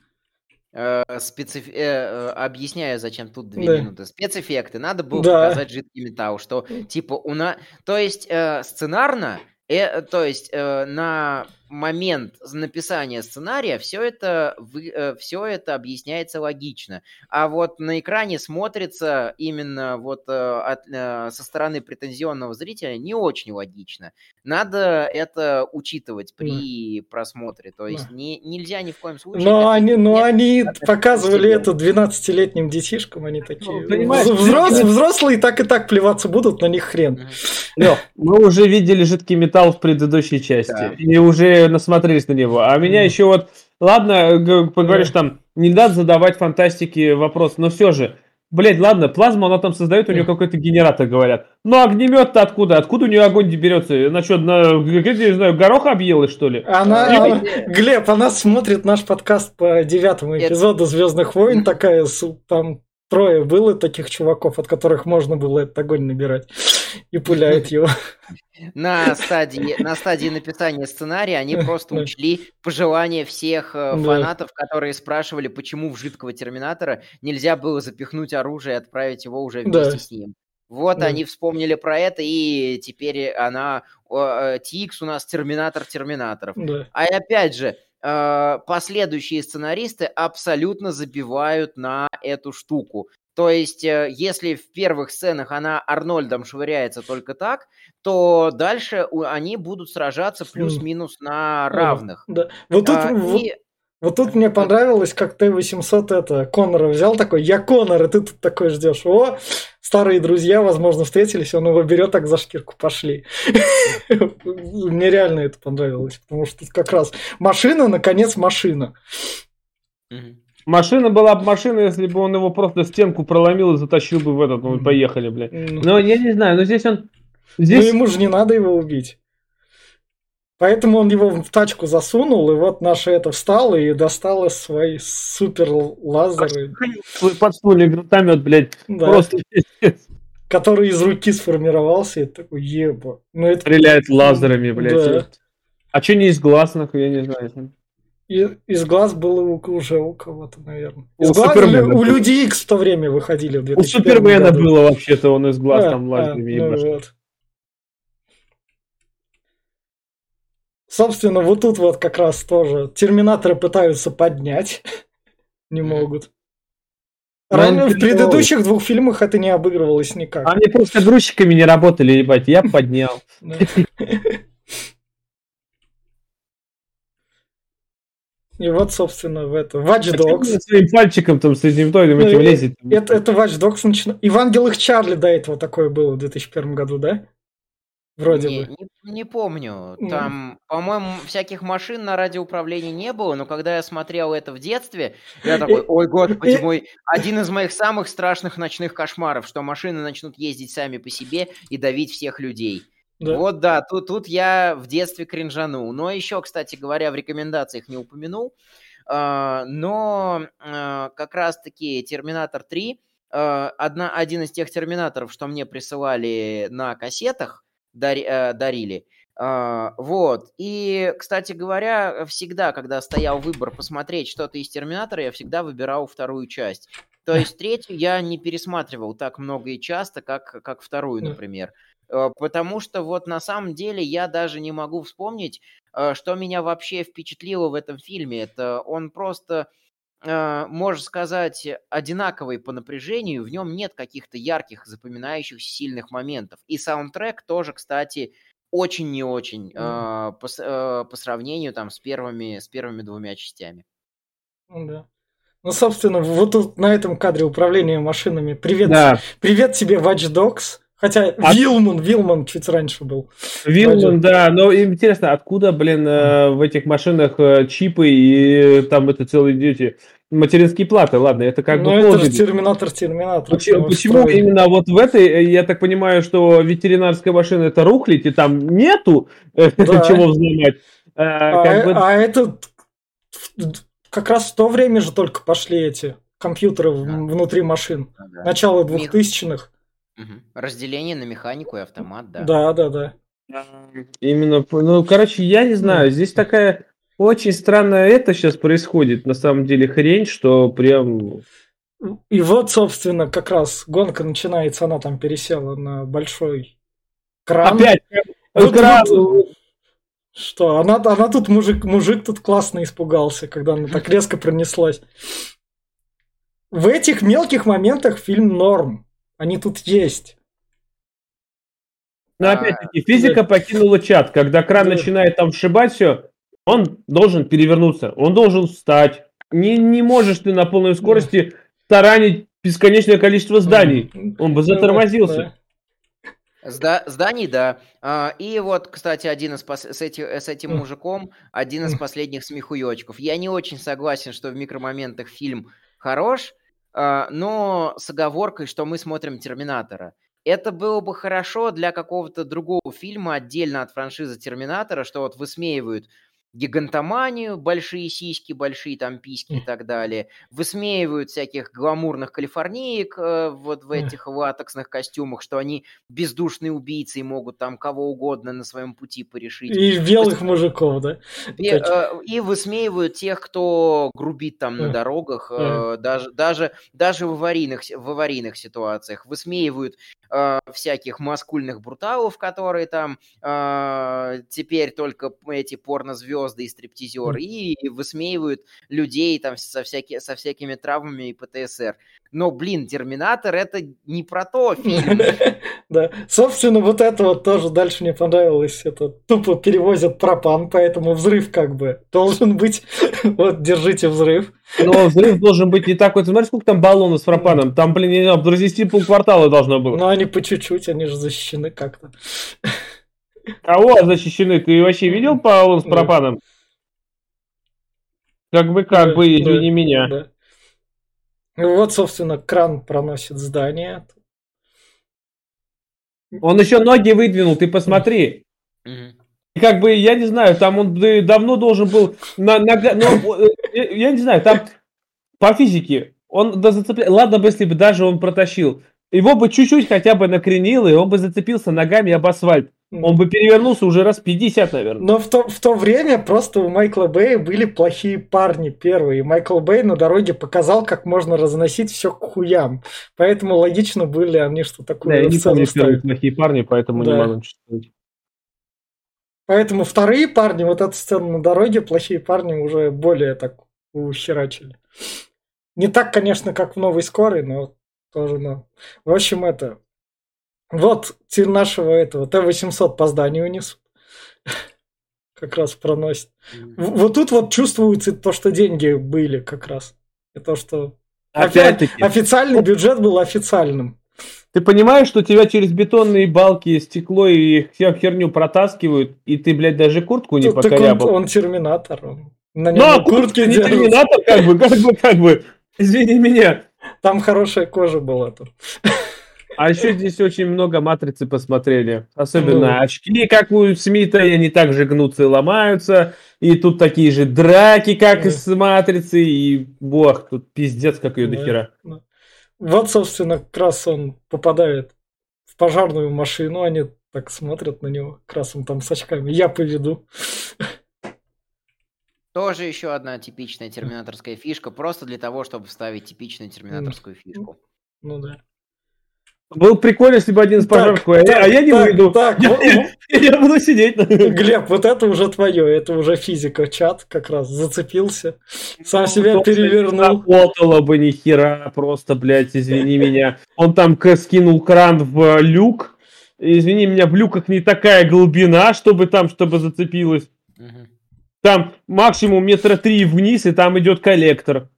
Э, спецэф... э, э, объясняю, зачем тут две да. минуты. Спецэффекты. Надо было да. показать жидкий металл, что типа у нас... То есть э, сценарно, э, то есть э, на момент написания сценария все это, вы, э, все это объясняется логично. А вот на экране смотрится именно вот э, от, э, со стороны претензионного зрителя не очень логично. Надо это учитывать при да. просмотре. То есть да. не, нельзя ни в коем случае... Но они, но они показывали это 12-летним детишкам, они ну, такие... Ну, Взрос, взрослые так и так плеваться будут, на них хрен. Лех, мы уже видели жидкий металл в предыдущей части. Да. И уже насмотрелись на него. А меня еще вот, ладно, поговоришь там, не надо задавать фантастики вопрос, но все же, Блять, ладно, плазму она там создает, у нее какой-то генератор, говорят. Но огнемет-то откуда? Откуда у нее огонь берется? Она что, на, не знаю, горох объелась, что ли? Она, она, Глеб, она смотрит наш подкаст по девятому эпизоду Звездных войн, такая, там трое было таких чуваков, от которых можно было этот огонь набирать, и пуляет его. На стадии, на стадии написания сценария они просто учли пожелания всех э, фанатов, которые спрашивали, почему в жидкого терминатора нельзя было запихнуть оружие и отправить его уже вместе да. с ним. Вот да. они вспомнили про это, и теперь она... TX э, у нас терминатор терминаторов. Да. А опять же, последующие сценаристы абсолютно забивают на эту штуку. То есть, э, если в первых сценах она Арнольдом швыряется только так, то дальше они будут сражаться плюс-минус на равных. Да. Вот тут, а, вот, и... вот тут мне понравилось, как Т-800 это Конора взял такой, я Конор, и ты тут такой ждешь. О, старые друзья, возможно, встретились, он его берет так за шкирку, пошли. [laughs] Мне реально это понравилось, потому что тут как раз машина, наконец, машина. Машина была бы машина, если бы он его просто стенку проломил и затащил бы в этот, ну, поехали, блядь. Но я не знаю, но здесь он... Здесь... Ну, ему же не надо его убить. Поэтому он его в тачку засунул, и вот наш это встал и достал из свои супер лазеры. Под стволе гранатомет, блядь, да. просто Который из руки сформировался, и такой, еба. Ну, это... Стреляет лазерами, блядь. Да. А что не из гласных, я не знаю. И, из глаз было уже у кого-то, наверное. Из у, глаз, Супермена у Люди Икс в то время выходили в 2001 У Супермена году. было вообще-то, он из глаз а, там лазерами а, ну вот. Собственно, вот тут вот как раз тоже терминаторы пытаются поднять, [laughs] не могут. Ранее в предыдущих двух фильмах это не обыгрывалось никак. Они просто грузчиками не работали, ебать, я поднял. [laughs] И вот, собственно, в это. Watch Dogs. Своим пальчиком там с этим тойлем этим лезет. Это, это Watch Dogs начинает. И в Ангелах Чарли до этого такое было в 2001 году, да? Вроде не, бы. Не, не помню. Там, по-моему, всяких машин на радиоуправлении не было, но когда я смотрел это в детстве, я [laughs] такой, ой, господи мой, один из моих самых страшных ночных кошмаров, что машины начнут ездить сами по себе и давить всех людей. Да. Вот да, тут, тут я в детстве кринжанул. Но еще, кстати говоря, в рекомендациях не упомянул, а, но а, как раз-таки «Терминатор 3», а, одна, один из тех «Терминаторов», что мне присылали на кассетах, э, дарили, вот. И, кстати говоря, всегда, когда стоял выбор посмотреть что-то из Терминатора, я всегда выбирал вторую часть. То есть третью я не пересматривал так много и часто, как, как вторую, например. Э, потому что вот на самом деле я даже не могу вспомнить, э, что меня вообще впечатлило в этом фильме. Это он просто, э, можно сказать, одинаковый по напряжению, в нем нет каких-то ярких, запоминающихся сильных моментов. И саундтрек тоже, кстати, очень не очень mm. по, по сравнению там с первыми, с первыми двумя частями. Ну да. Ну, собственно, вот тут на этом кадре управления машинами. Привет, да. привет тебе, Watch Dogs. Хотя От... Вилман, Вилман чуть раньше был. Вилман, да, но интересно, откуда, блин, э, в этих машинах э, чипы и там это целые дети материнские платы, ладно, это как ну, бы... Ну, это же Терминатор, Терминатор. Почему, почему именно вот в этой, э, я так понимаю, что ветеринарская машина это рухлить, и там нету [laughs] да. чего взломать. А, а, бы... а это как раз в то время же только пошли эти компьютеры да. внутри машин. Да. Начало двухтысячных. Угу. Разделение на механику и автомат, да. Да, да, да. Именно, ну, короче, я не знаю, здесь такая очень странная это сейчас происходит, на самом деле, хрень, что прям... И вот, собственно, как раз гонка начинается, она там пересела на большой кран. Опять! Вот, кран. Вот, что, она, она тут, мужик, мужик тут классно испугался, когда она так резко пронеслась. В этих мелких моментах фильм норм. Они тут есть. Но а, опять-таки, физика покинула чат. Когда кран да. начинает там вшибать все, он должен перевернуться, он должен встать. Не, не можешь ты на полной скорости да. таранить бесконечное количество зданий. Он бы затормозился. Зда- зданий, да. А, и вот, кстати, один из пос- с, эти- с этим мужиком, один из последних смехуёчков. Я не очень согласен, что в микромоментах фильм хорош, но с оговоркой, что мы смотрим «Терминатора». Это было бы хорошо для какого-то другого фильма отдельно от франшизы «Терминатора», что вот высмеивают гигантоманию, большие сиськи, большие там письки и так далее, высмеивают всяких гламурных калифорниек э, вот в этих латексных костюмах, что они бездушные убийцы и могут там кого угодно на своем пути порешить. И белых мужиков, да? И, э, и высмеивают тех, кто грубит там на дорогах, э, даже, даже, даже в, аварийных, в аварийных ситуациях, высмеивают э, всяких маскульных бруталов, которые там э, теперь только эти порнозвезды звезды и стриптизеры, и высмеивают людей там со, всяки, со всякими травмами и ПТСР. Но, блин, Терминатор это не про то фильм. [laughs] Да, собственно, вот это вот тоже дальше мне понравилось. Это тупо перевозят пропан, поэтому взрыв как бы должен быть. [laughs] Вот, держите взрыв. Но взрыв должен быть не такой. Ты смотри, сколько там баллонов с пропаном. Там, блин, не знаю, развести полквартала должно было. Ну, они по чуть-чуть, они же защищены как-то. Кого защищены? Ты вообще видел баллон с пропаном? Как бы, как бы, извини меня. Да. Вот, собственно, кран проносит здание. Он еще ноги выдвинул, ты посмотри. Как бы, я не знаю, там он давно должен был... На, на, ну, я не знаю, там по физике он да, зацеплял. Ладно бы, если бы даже он протащил. Его бы чуть-чуть хотя бы накренило, и он бы зацепился ногами об асфальт. Он бы перевернулся уже раз 50, наверное. Но в то, в то время просто у Майкла Бэя были плохие парни первые. Майкл Бэй на дороге показал, как можно разносить все к хуям. Поэтому логично были они, что такое да, я не помню первые плохие парни, поэтому да. не могу чувствовать. Поэтому вторые парни, вот эту сцену на дороге, плохие парни уже более так ухерачили. Не так, конечно, как в новой скорой, но тоже, но. В общем, это вот нашего этого Т-800 по зданию несут. Как раз проносит. Вот тут вот чувствуется то, что деньги были как раз. И то, что Опять-таки. официальный бюджет был официальным. Ты понимаешь, что тебя через бетонные балки, стекло и всю херню протаскивают, и ты, блядь, даже куртку не покорябал. Он, он терминатор. Он на нем ну, куртки не терминатор, как бы, как бы, как бы. Извини меня. Там хорошая кожа была тут. А еще здесь очень много матрицы посмотрели. Особенно ну. очки, как у Смита, и они также гнутся и ломаются. И тут такие же драки, как да. из матрицы. И бог, тут пиздец, как ее да. дохера. Да. Вот, собственно, как раз он попадает в пожарную машину. Они так смотрят на него. Как раз он там с очками. Я поведу. Тоже еще одна типичная терминаторская фишка, просто для того, чтобы вставить типичную терминаторскую фишку. Ну да. Был прикольно, если бы один из пожарку, а, а я не так, выйду. Так, я, я, [laughs] я буду сидеть. Глеб, вот это уже твое, это уже физика. Чат как раз зацепился, сам ну, себя перевернул. Работало бы ни хера, просто, блядь, извини меня. Он там скинул кран в люк. Извини меня, в люках не такая глубина, чтобы там, чтобы зацепилось. Там максимум метра три вниз, и там идет коллектор.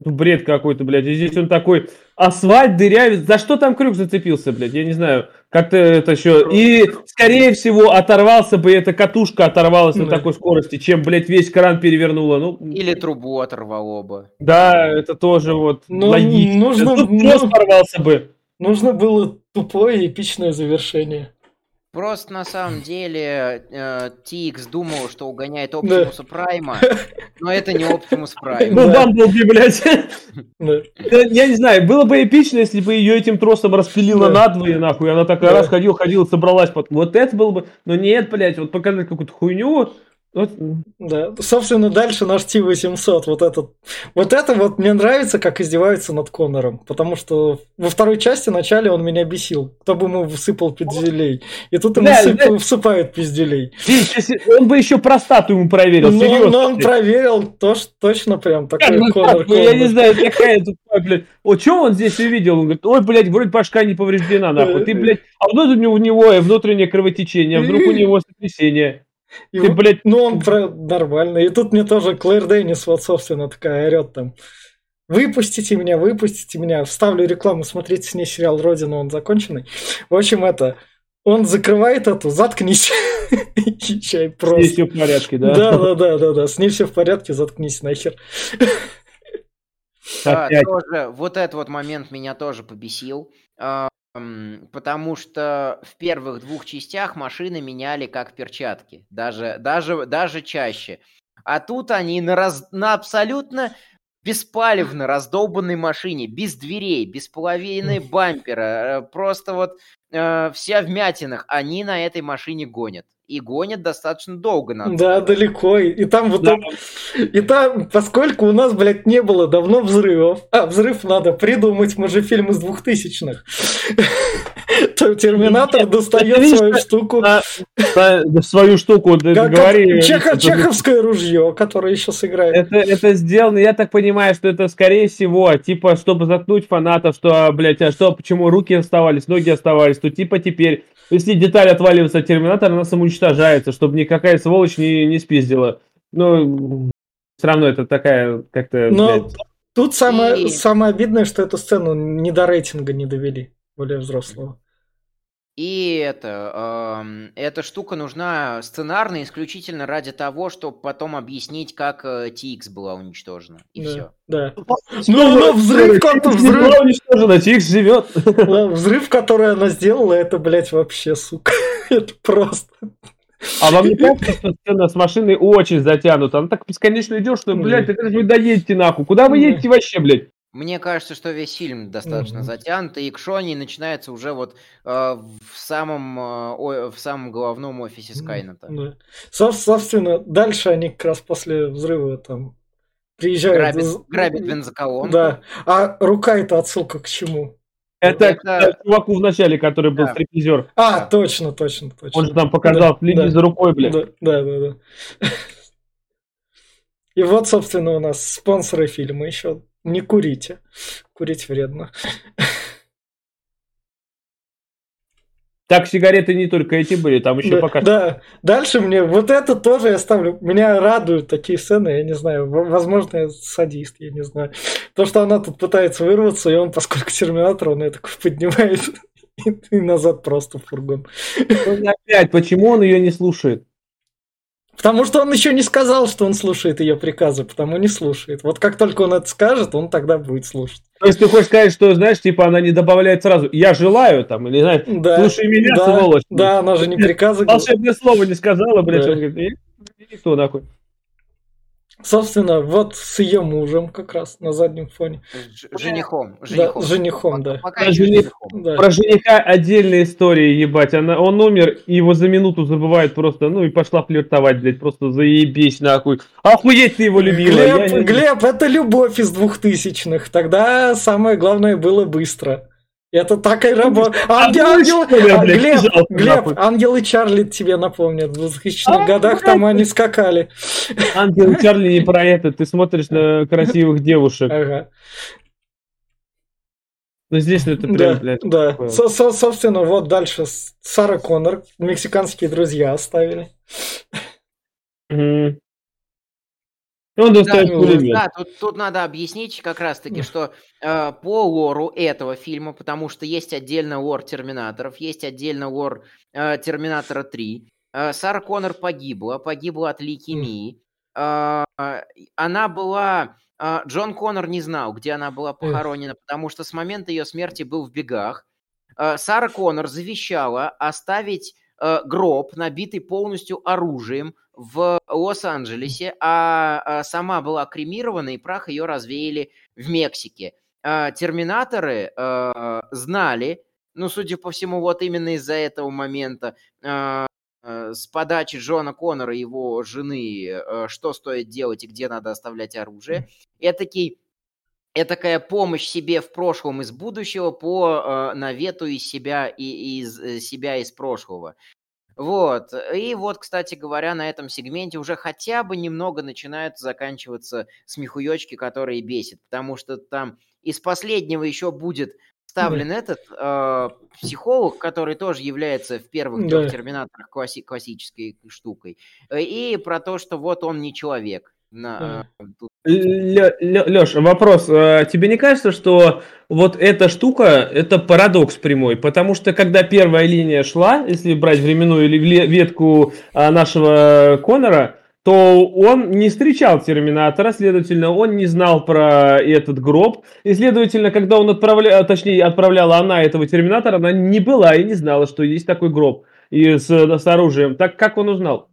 Угу. Бред какой-то, блядь. И здесь он такой, асфальт дырявит. За что там крюк зацепился, блядь? Я не знаю. Как-то это еще... И, скорее всего, оторвался бы, эта катушка оторвалась на такой скорости, чем, блядь, весь кран перевернула. Ну, Или трубу оторвало бы. Да, это тоже вот ну, логично. Нужно, Тут ну, порвался бы. Нужно было тупое эпичное завершение. Просто на самом деле э, TX думал, что угоняет Оптимуса Прайма, но это не Оптимус Прайм. Ну, Бамблби, блядь. Я не знаю, было бы эпично, если бы ее этим тросом распилила надвое, нахуй, она такая раз ходила, ходила, собралась. Вот это было бы... Но нет, блядь, вот показать какую-то хуйню. Да, собственно, дальше наш T-800, вот этот, вот это вот мне нравится, как издеваются над Конором, потому что во второй части вначале он меня бесил, кто бы ему всыпал пизделей, и тут ему да, всып, да. всыпают пизделей. Он бы еще простату ему проверил, но, серьезно. Но он проверил то, что точно прям такой ну, Конор, Конор. Я не знаю, какая тут, блядь, о, что он здесь увидел? Он говорит, ой, блядь, вроде башка не повреждена, нахуй, ты, блядь, а вдруг у него внутреннее кровотечение, а вдруг у него сотрясение. И Ты, блядь... Ну, он про... нормально. И тут мне тоже Клэр Деннис, вот, собственно, такая орет там. Выпустите меня, выпустите меня. Вставлю рекламу, смотрите с ней сериал «Родина», он законченный. В общем, это... Он закрывает эту, заткнись. [laughs] И чай просто. С ней все в порядке, да? Да, да, да, да, да. С ней все в порядке, заткнись нахер. Да, тоже, вот этот вот момент меня тоже побесил. Потому что в первых двух частях машины меняли как перчатки, даже, даже, даже чаще. А тут они на, раз, на абсолютно беспалевно раздолбанной машине, без дверей, без половины бампера, э, просто вот э, вся в мятинах, они на этой машине гонят и гонят достаточно долго. Надо да, сказать. далеко. И там вот да. там, и там, поскольку у нас, блядь, не было давно взрывов, а взрыв надо придумать, мы же фильм из двухтысячных, то Терминатор достает свою штуку. Свою штуку, говори. Чеховское ружье, которое еще сыграет. Это, это сделано, я так понимаю, что это скорее всего, типа, чтобы заткнуть фанатов, что, блядь, а что, почему руки оставались, ноги оставались, то типа теперь если деталь отваливается от терминатора, она самоуничтожается, чтобы никакая сволочь не, не спиздила. Но все равно это такая как-то... Но тут самое, и... самое обидное, что эту сцену не до рейтинга не довели, более взрослого. И это, э, эта штука нужна сценарно исключительно ради того, чтобы потом объяснить, как э, TX была уничтожена. И да, все. Да. Ну, ну взрыв, как-то взрыв. Была уничтожена, TX живет. [laughs] Взрыв, который она сделала, это, блядь, вообще, сука. [laughs] это просто... А вам не кажется, что сцена с машиной очень затянута? Она так бесконечно идет, что, блядь, ты вы доедете нахуй. Куда вы едете вообще, блядь? Мне кажется, что весь фильм достаточно mm-hmm. затянут, и Кшони начинается уже вот э, в самом э, о, в самом головном офисе Скайнета. Mm-hmm. Да. собственно, дальше они как раз после взрыва там приезжают. Грабит, грабит бензоколонку. Да. А рука это отсылка к чему? Это, это... к чуваку в начале, который был да. стриптизер. А, точно, точно, точно. Он же там показал, да, следи да. за рукой, блядь. Да, да, да, да. [laughs] И вот, собственно, у нас спонсоры фильма еще не курите. Курить вредно. Так, сигареты не только эти были, там еще да, пока... Да, дальше мне... Вот это тоже я ставлю... Меня радуют такие сцены, я не знаю, возможно, я садист, я не знаю. То, что она тут пытается вырваться, и он, поскольку терминатор, он ее такой поднимает [laughs] и, назад просто в фургон. Ну, опять, почему он ее не слушает? Потому что он еще не сказал, что он слушает ее приказы, потому не слушает. Вот как только он это скажет, он тогда будет слушать. То есть ты хочешь сказать, что, знаешь, типа она не добавляет сразу «я желаю» там, или, знаешь, да, «слушай меня, да, сволочь». Да, она же не приказы. Волшебное слово не сказала, блядь, да. он говорит «никто нахуй». Собственно, вот с ее мужем как раз на заднем фоне. Женихом. Женихом, да. Женихом, да. Пока Про, жених, да. Про жениха отдельная история, ебать. Она, он умер, и его за минуту забывают просто, ну и пошла флиртовать, блядь, просто заебись нахуй. Охуеть ты его любила. Глеб, не... Глеб, это любовь из двухтысячных. Тогда самое главное было быстро. Это так и работает. Ангел, ангел, а, Глеб, Глеб, Ангел и Чарли тебе напомнят. В 2000-х годах там они скакали. Ангел и Чарли не про это. Ты смотришь на красивых девушек. Ага. Ну здесь это прям, да, блядь. Да, Со -со собственно, вот дальше Сара Коннор, мексиканские друзья оставили. Mm. Он достает да, пулемет. Да, тут, тут надо объяснить как раз-таки, что э, по лору этого фильма, потому что есть отдельно лор Терминаторов, есть отдельно лор э, Терминатора 3, э, Сара Коннор погибла, погибла от лейкемии. Э, она была... Э, Джон Коннор не знал, где она была похоронена, потому что с момента ее смерти был в бегах. Э, Сара Коннор завещала оставить э, гроб, набитый полностью оружием, в Лос-Анджелесе, а, а сама была кремирована, и прах ее развеяли в Мексике. А, терминаторы а, знали, ну, судя по всему, вот именно из-за этого момента, с подачи Джона Коннора и его жены, что стоит делать и где надо оставлять оружие. Этакий такая помощь себе в прошлом из будущего по навету из себя и из э, себя из прошлого. Вот. И вот, кстати говоря, на этом сегменте уже хотя бы немного начинают заканчиваться смехуёчки, которые бесят, потому что там из последнего еще будет вставлен этот э, психолог, который тоже является в первых трех да. терминаторах класси- классической штукой, и про то, что вот он не человек. На, Леша, вопрос. А тебе не кажется, что вот эта штука – это парадокс прямой? Потому что когда первая линия шла, если брать временную ветку а, нашего Конора, то он не встречал Терминатора, следовательно, он не знал про этот гроб. И, следовательно, когда он отправлял, точнее, отправляла она этого Терминатора, она не была и не знала, что есть такой гроб и с, с оружием. Так как он узнал?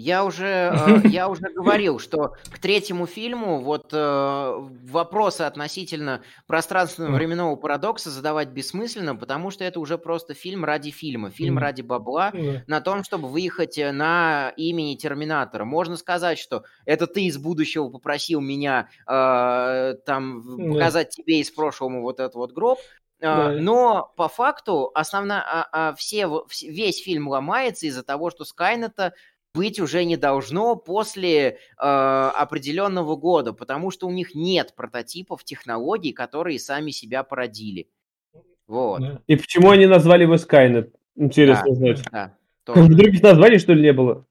Я уже, [laughs] э, я уже говорил, что к третьему фильму вот э, вопросы относительно пространственного временного парадокса задавать бессмысленно, потому что это уже просто фильм ради фильма, фильм ради бабла на том, чтобы выехать э, на имени Терминатора. Можно сказать, что это ты из будущего попросил меня э, там показать тебе из прошлого вот этот вот гроб, Uh, Но по факту основная, а, а, все, весь фильм ломается из-за того, что Скайнета быть уже не должно после э, определенного года, потому что у них нет прототипов технологий, которые сами себя породили. Вот. И почему они назвали его Skynet? Интересно да, знать. Да, Других названий, что ли, не было?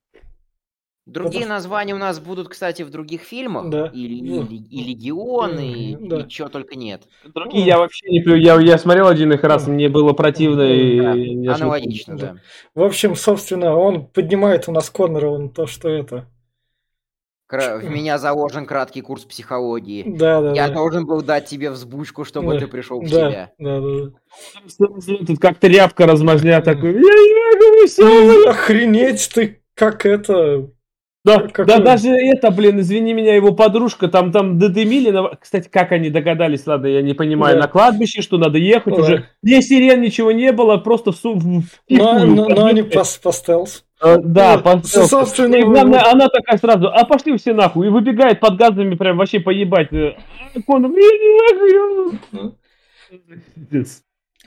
Другие Потому... названия у нас будут, кстати, в других фильмах. Да. И, и, ну, и Легион, и, да. и чего только нет. Другие я вообще не... Я, я смотрел один их раз, мне было противно. Да. И... Аналогично, да. В общем, собственно, он поднимает у нас Коннора, он то, что это... В меня заложен краткий курс психологии. Да, да. Я да. должен был дать тебе взбучку, чтобы да, ты пришел к да, себе. Да, да, Тут как тряпка размазня такой. Я не могу, Охренеть ты, как это да, как да даже это, блин, извини меня, его подружка, там, там додымили, на... кстати, как они догадались, ладно, я не понимаю, да. на кладбище, что надо ехать да. уже, ни сирен, ничего не было, просто в су... В... Но, но, но они по, по стелс. А, да, ну, по стелс. Собственно, и главное, она такая сразу, а пошли все нахуй, и выбегает под газами прям вообще поебать. Э,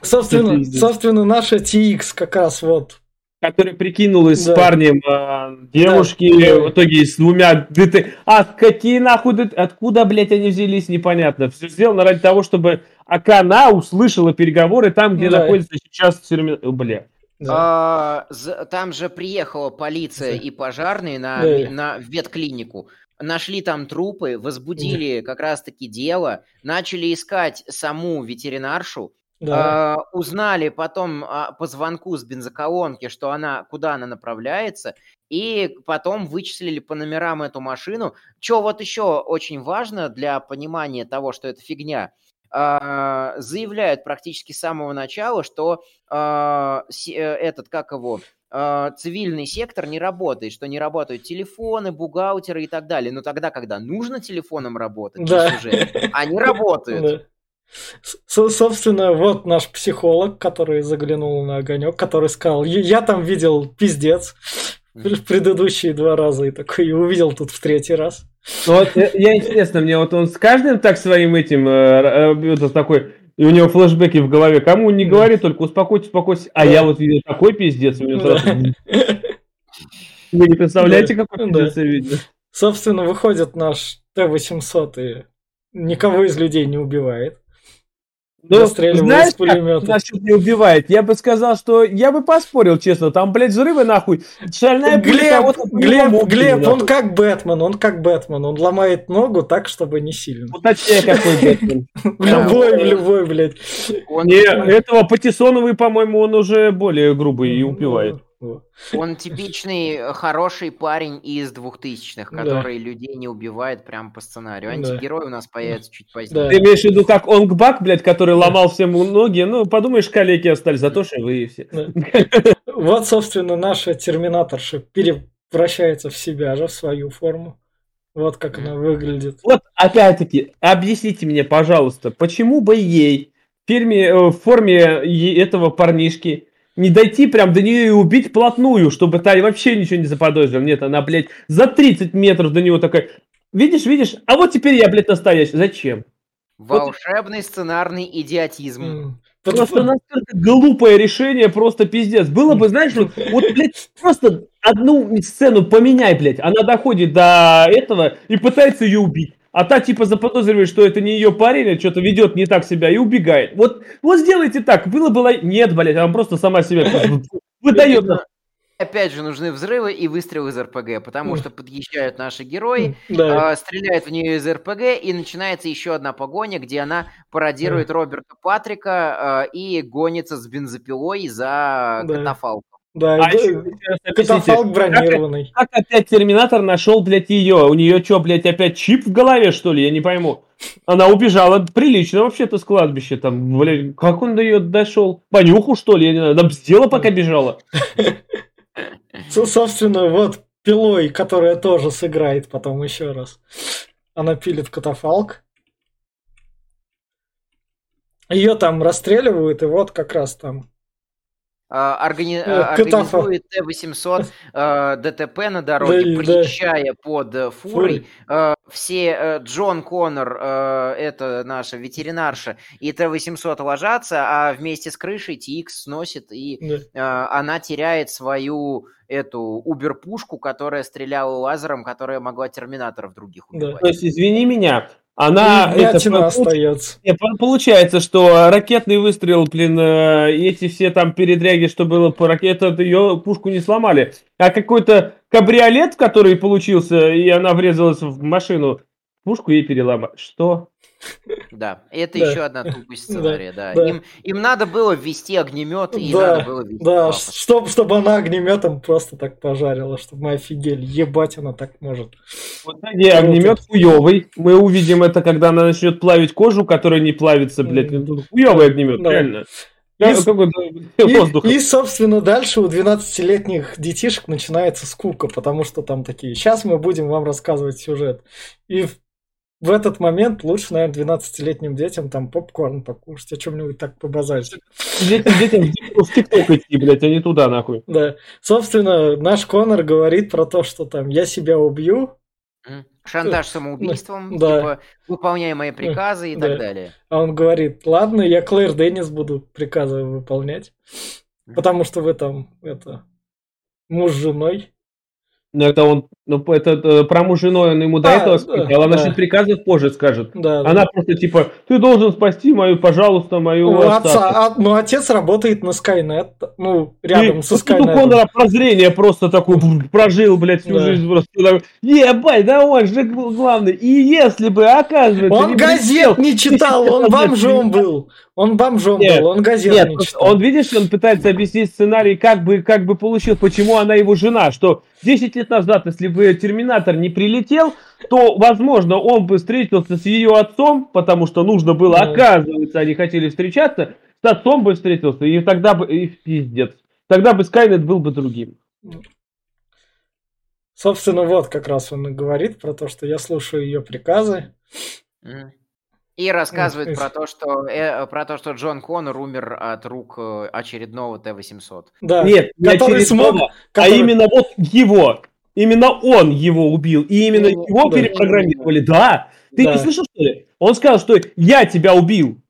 собственно, собственно, наша TX как раз вот который прикинулась да. с парнем э, девушки, да. в итоге с двумя ДТ. А какие нахуй ДТ? Откуда, блядь, они взялись, непонятно. Все сделано ради того, чтобы Акана услышала переговоры там, где да. находится сейчас терминал. Бля. Да. А, там же приехала полиция да. и пожарные на, да. на ветклинику. Нашли там трупы, возбудили да. как раз-таки дело, начали искать саму ветеринаршу, да. Uh, узнали потом uh, по звонку с бензоколонки, что она, куда она направляется, и потом вычислили по номерам эту машину. Что вот еще очень важно для понимания того, что это фигня, uh, заявляют практически с самого начала, что этот, как его, цивильный сектор не работает, что не работают телефоны, бухгалтеры и так далее. Но тогда, когда нужно телефоном работать, да. уже, они [laughs] работают. Собственно, вот наш психолог, который заглянул на огонек, который сказал, я там видел пиздец в предыдущие два раза и такой, и увидел тут в третий раз. Ну, вот я интересно, мне вот он с каждым так своим этим, э, э вот такой, и у него флешбеки в голове, кому не говори, только успокойтесь, успокойтесь, а я вот видел такой пиздец, у него сразу... Вы не представляете, какой пиздец я видел? Собственно, выходит наш Т-800 и никого из людей не убивает. Ну, знаешь, как насчет не убивает? Я бы сказал, что я бы поспорил, честно. Там, блядь, взрывы нахуй. Шальная Глеб, Глеб, Глеб, он как Бэтмен, он как Бэтмен. Он ломает ногу так, чтобы не сильно. Ну, точнее, какой Бэтмен. [laughs] Любой, любой, блядь. Не, этого Патисоновый, по-моему, он уже более грубый и убивает. Он типичный э, хороший парень из двухтысячных, который да. людей не убивает прям по сценарию. Антигерой да. у нас появится чуть позднее. Да. Ты имеешь в виду как Онгбак, блядь, который ломал всем ноги? Ну, подумаешь, коллеги остались, зато что вы все. [laughs] Вот, собственно, наша терминаторша превращается в себя же, в свою форму. Вот как она выглядит. Вот, опять-таки, объясните мне, пожалуйста, почему бы ей в, фирме, э, в форме этого парнишки не дойти прям до нее и убить плотную, чтобы та вообще ничего не заподозрила. Нет, она, блядь, за 30 метров до него такая, видишь, видишь, а вот теперь я, блядь, настоящий. Зачем? Волшебный вот... сценарный идиотизм. Просто настолько глупое решение, просто пиздец. Было бы, знаешь, вот, вот, блядь, просто одну сцену поменяй, блядь. Она доходит до этого и пытается ее убить а та типа заподозривает, что это не ее парень, а что-то ведет не так себя и убегает. Вот, вот сделайте так, было бы... Нет, блядь, она просто сама себя [laughs] выдает. Опять же, нужны взрывы и выстрелы из РПГ, потому что подъезжают наши герои, да. э, стреляют в нее из РПГ, и начинается еще одна погоня, где она пародирует да. Роберта Патрика э, и гонится с бензопилой за да. катафалк. Да, а еще, катафалк бронированный. Как, как опять Терминатор нашел, блядь, ее? У нее что, блядь, опять чип в голове, что ли? Я не пойму. Она убежала прилично вообще-то с кладбища. Там, блядь, как он до ее дошел? Понюху, что ли? Я не знаю. Она бздела, пока бежала. Собственно, вот пилой, которая тоже сыграет потом еще раз. Она пилит катафалк. Ее там расстреливают, и вот как раз там органи... Э, организует Т-800 э, ДТП на дороге, приезжая под э, фурой. Э, все э, Джон Коннор, э, это наша ветеринарша, и Т-800 ложатся, а вместе с крышей TX сносит, и э, она теряет свою эту убер-пушку, которая стреляла лазером, которая могла терминаторов других убивать. Да. То есть, извини меня, она это, остается. Получается, что ракетный выстрел, блин, эти все там передряги, что было по ракете, ее пушку не сломали. А какой-то кабриолет, который получился, и она врезалась в машину, пушку ей переломали. Что? Да, это да. еще одна тупость сценария, да. да. Им, им надо было ввести огнемет, и да, надо было ввести Да, чтоб, чтобы она огнеметом просто так пожарила, чтобы мы офигели. Ебать, она так может. Вот, не, огнемет хуёвый. Мы увидим это, когда она начнет плавить кожу, которая не плавится, блядь. Хуёвый огнемет, да. реально. И, и, и, собственно, дальше у 12-летних детишек начинается скука, потому что там такие, сейчас мы будем вам рассказывать сюжет. И в этот момент лучше, наверное, 12-летним детям там попкорн покушать, о чем-нибудь так побазарить. Детям, детям в ТикТок идти, блядь, а не туда, нахуй. Да. Собственно, наш Конор говорит про то, что там я себя убью. Шантаж самоубийством, да. типа выполняй мои приказы и да. так далее. А он говорит, ладно, я Клэр Деннис буду приказы выполнять, потому что вы там, это, муж с женой. Ну, это он, ну, это, это про муж женой он ему до а, этого сказал, она да. приказов позже скажет. Да, она да. просто типа, ты должен спасти мою, пожалуйста, мою ну, отца. А, ну, отец работает на Skynet, ну, рядом и, со Skynet. Ну, Конора прозрение просто такой прожил, блядь, всю да. жизнь просто. Ебать, да он же главный. И если бы, оказывается... Он не газет не [laughs] читал, он [laughs] бомжом был. Он бомжом нет, был, он газет нет, не читал. Он, видишь, он пытается объяснить сценарий, как бы, как бы получил, почему она его жена, что 10 лет назад, если бы Терминатор не прилетел, то, возможно, он бы встретился с ее отцом, потому что нужно было, да. оказывается, они хотели встречаться, с отцом бы встретился, и тогда бы, и пиздец, тогда бы Скайнет был бы другим. Собственно, вот как раз он и говорит про то, что я слушаю ее приказы. И рассказывает про то, что э, про то, что Джон Коннор умер от рук э, очередного Т-800. Да. Нет, не очередного, смог, а который... а именно вот его. Именно он его убил. И именно ну, его да, перепрограммировали. Да. Ты да. не слышал, что ли? Он сказал, что я тебя убил.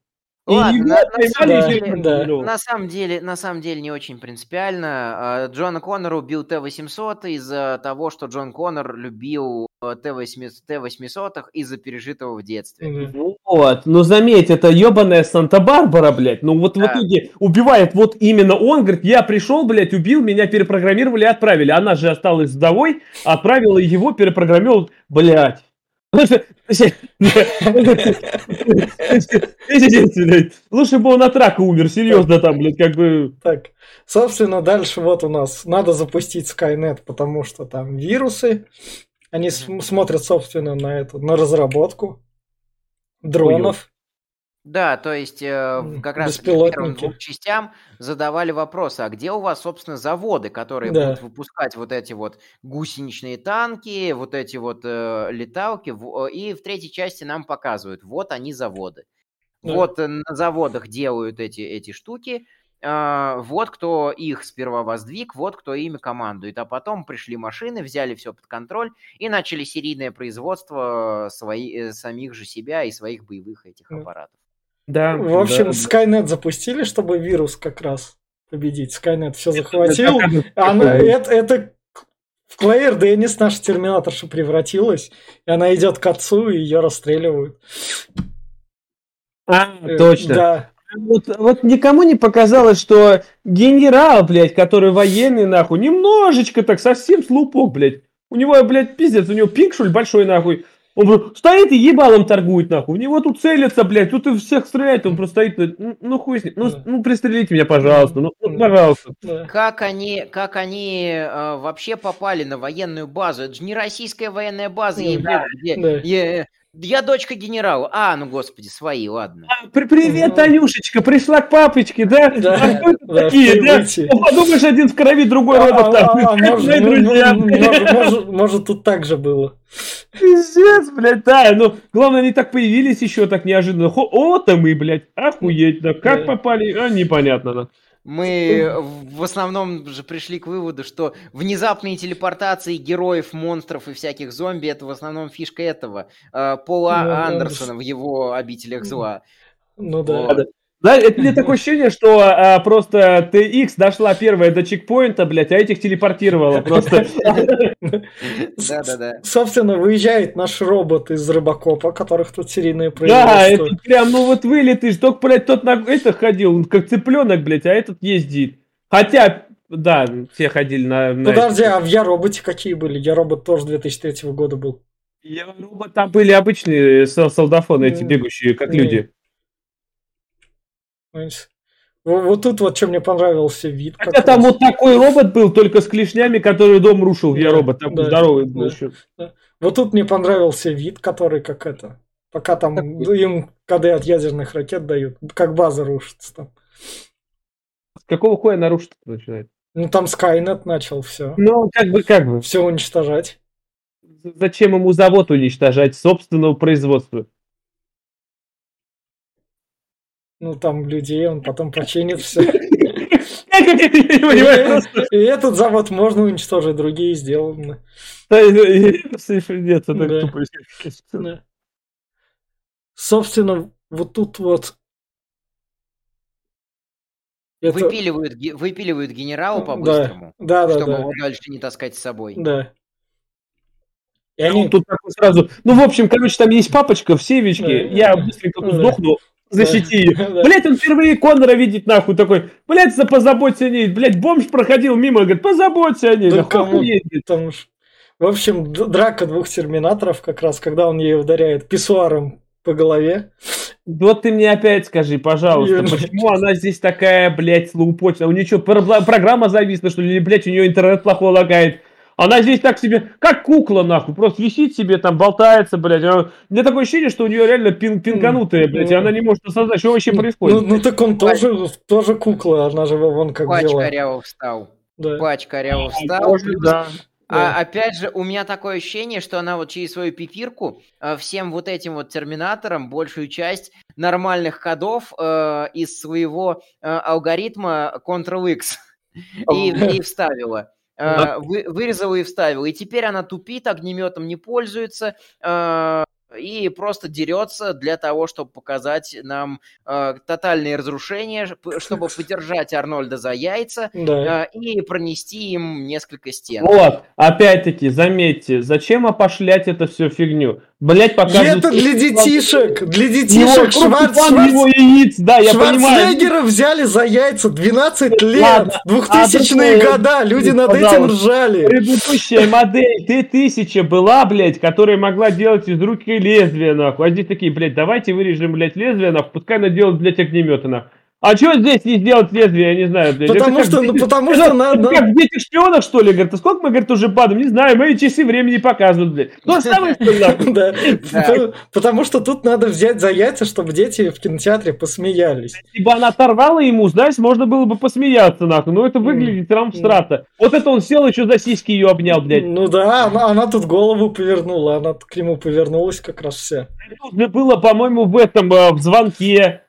Ладно, на, на, самом деле, да. на, самом деле, на самом деле не очень принципиально. А, Джона Коннора убил Т-800 из-за того, что Джон Коннор любил э, Т-800 из-за пережитого в детстве. Ну вот, но заметь, это ебаная Санта-Барбара, блядь. Ну вот да. в итоге убивает вот именно он, говорит, я пришел, блядь, убил, меня перепрограммировали и отправили. Она же осталась вдовой, отправила его, перепрограммировал, блядь. Лучше бы он от рака умер, серьезно там, блядь, как бы... Так, собственно, дальше вот у нас надо запустить Skynet, потому что там вирусы, они смотрят, собственно, на эту, на разработку дронов. Да, то есть э, как раз первым двум частям задавали вопросы, а где у вас, собственно, заводы, которые да. будут выпускать вот эти вот гусеничные танки, вот эти вот э, леталки, в, и в третьей части нам показывают, вот они заводы. Да. Вот э, на заводах делают эти, эти штуки, э, вот кто их сперва воздвиг, вот кто ими командует, а потом пришли машины, взяли все под контроль и начали серийное производство свои, э, самих же себя и своих боевых этих да. аппаратов. Да. В общем, да, Skynet запустили, чтобы вирус как раз победить. Skynet все захватил. Она, это, это в Клэйр Деннис наша терминаторша превратилась, и она идет к отцу, и ее расстреливают. А, э, точно. Да. Вот, вот никому не показалось, что генерал, блядь, который военный, нахуй, немножечко так, совсем слупок, блядь. У него, блядь, пиздец, у него пинг, что ли, большой, нахуй. Он стоит и ебалом торгует, нахуй. В него тут целятся, блядь, тут и всех стреляет, он просто стоит, ну, ну хуй с ним. Ну, ну пристрелите меня, пожалуйста, ну, ну пожалуйста. Как они, как они э, вообще попали на военную базу? Это же не российская военная база, да, где, да. Где, я дочка генерала. А, ну господи, свои, ладно. А, при привет, ну... Танюшечка, пришла к папочке, да? Да, а да, такие, да? Ну, подумаешь, один в крови, другой а, робот там. А, может, ну, может, тут так же было. Пиздец, блядь, да. Ну, главное, они так появились еще так неожиданно. О-то мы, блядь, охуеть, да. Как попали, а, непонятно, да. Мы в основном же пришли к выводу, что внезапные телепортации героев, монстров и всяких зомби это в основном фишка этого э, Пола ну, Андерсона в его обителях зла. Ну да. Вот. Да, это мне такое ощущение, что а, просто TX дошла первая до чекпоинта, блядь, а этих телепортировала просто. Да-да-да. Собственно, выезжает наш робот из Рыбакопа, которых тут серийные производства. Да, это прям, ну вот вылетишь, только, блядь, тот на это ходил, как цыпленок, блядь, а этот ездит. Хотя, да, все ходили на... на Подожди, а в Я роботе какие были? Я робот тоже 2003 года был. Я робот там были обычные солдафоны, эти бегущие, как люди. Вот тут вот что мне понравился вид. Хотя там раз. вот такой робот был, только с клешнями, который дом рушил. Я робот, там да, здоровый был да, еще. Да. Вот тут мне понравился вид, который как это. Пока там такой. им КД от ядерных ракет дают, как база рушится там. С какого хуя нарушить начинает? Ну там Skynet начал все. Ну, как бы, как бы. Все уничтожать. Зачем ему завод уничтожать собственного производства? Ну, там людей, он потом починит все. [laughs] И этот завод можно уничтожить, другие сделаны. Нет, это тупо. Собственно, вот тут вот это... Выпиливают, выпиливают генерала по-быстрому, да, да, чтобы да. его дальше не таскать с собой. Да. И они... Ну, тут сразу... Ну, в общем, короче, там есть папочка в севичке, я быстренько тут сдохну, защити ее. [laughs] Блять, он впервые Коннора видит, нахуй, такой, блять, позаботься о ней. Блять, бомж проходил мимо, говорит, позаботься о ней. Да кому? Что... В общем, драка двух терминаторов, как раз, когда он ей ударяет писсуаром по голове. Вот ты мне опять скажи, пожалуйста, Я... почему она здесь такая, блядь, слоупочная? У нее что, программа зависла, что ли? Блядь, у нее интернет плохо лагает? Она здесь так себе, как кукла, нахуй, просто висит себе, там болтается, блядь. Она... У меня такое ощущение, что у нее реально пин пинганутая, блядь, и она не может осознать, что вообще происходит. Ну, ну так он тоже, тоже кукла, она же вон как Пачка дела. коряво встал. Да. Пачка коряво встал. Тоже, да. А, опять же, у меня такое ощущение, что она вот через свою пипирку э, всем вот этим вот терминаторам большую часть нормальных кодов э, из своего э, алгоритма Ctrl-X и, и вставила. Э, вы, вырезала и вставила. И теперь она тупит, огнеметом не пользуется. Э, и просто дерется для того, чтобы показать нам э, тотальные разрушения, чтобы [laughs] подержать Арнольда за яйца да. э, и пронести им несколько стен. Вот, опять-таки, заметьте, зачем опошлять это все фигню? Блять, показывают... Это для детишек, для детишек. Шварц, Шварц... его яиц, да, я понимаю. взяли за яйца 12 лет, Ладно, 2000-е а года, люди над этим ржали. Предыдущая модель Т-1000 была, блядь, которая могла делать из руки лезвие, нахуй. А здесь такие, блядь, давайте вырежем, блядь, лезвие, нахуй, пускай она делает, блядь, огнемета, нахуй. А что здесь не сделать лезвие, я не знаю, блядь. Потому это что, как, ну, потому что надо... Как в детях шпионах, что ли, говорит, а сколько мы, говорит, уже падаем, не знаю, мои часы времени показывают, блядь. То же самое, что Да, потому что тут надо взять за яйца, чтобы дети в кинотеатре посмеялись. Бы она оторвала ему, знаешь, можно было бы посмеяться, нахуй, но это выглядит рамстрата. Вот это он сел, еще за сиськи ее обнял, блядь. Ну да, она, она тут голову повернула, она к нему повернулась как раз вся. Это было, по-моему, в этом, э, в звонке,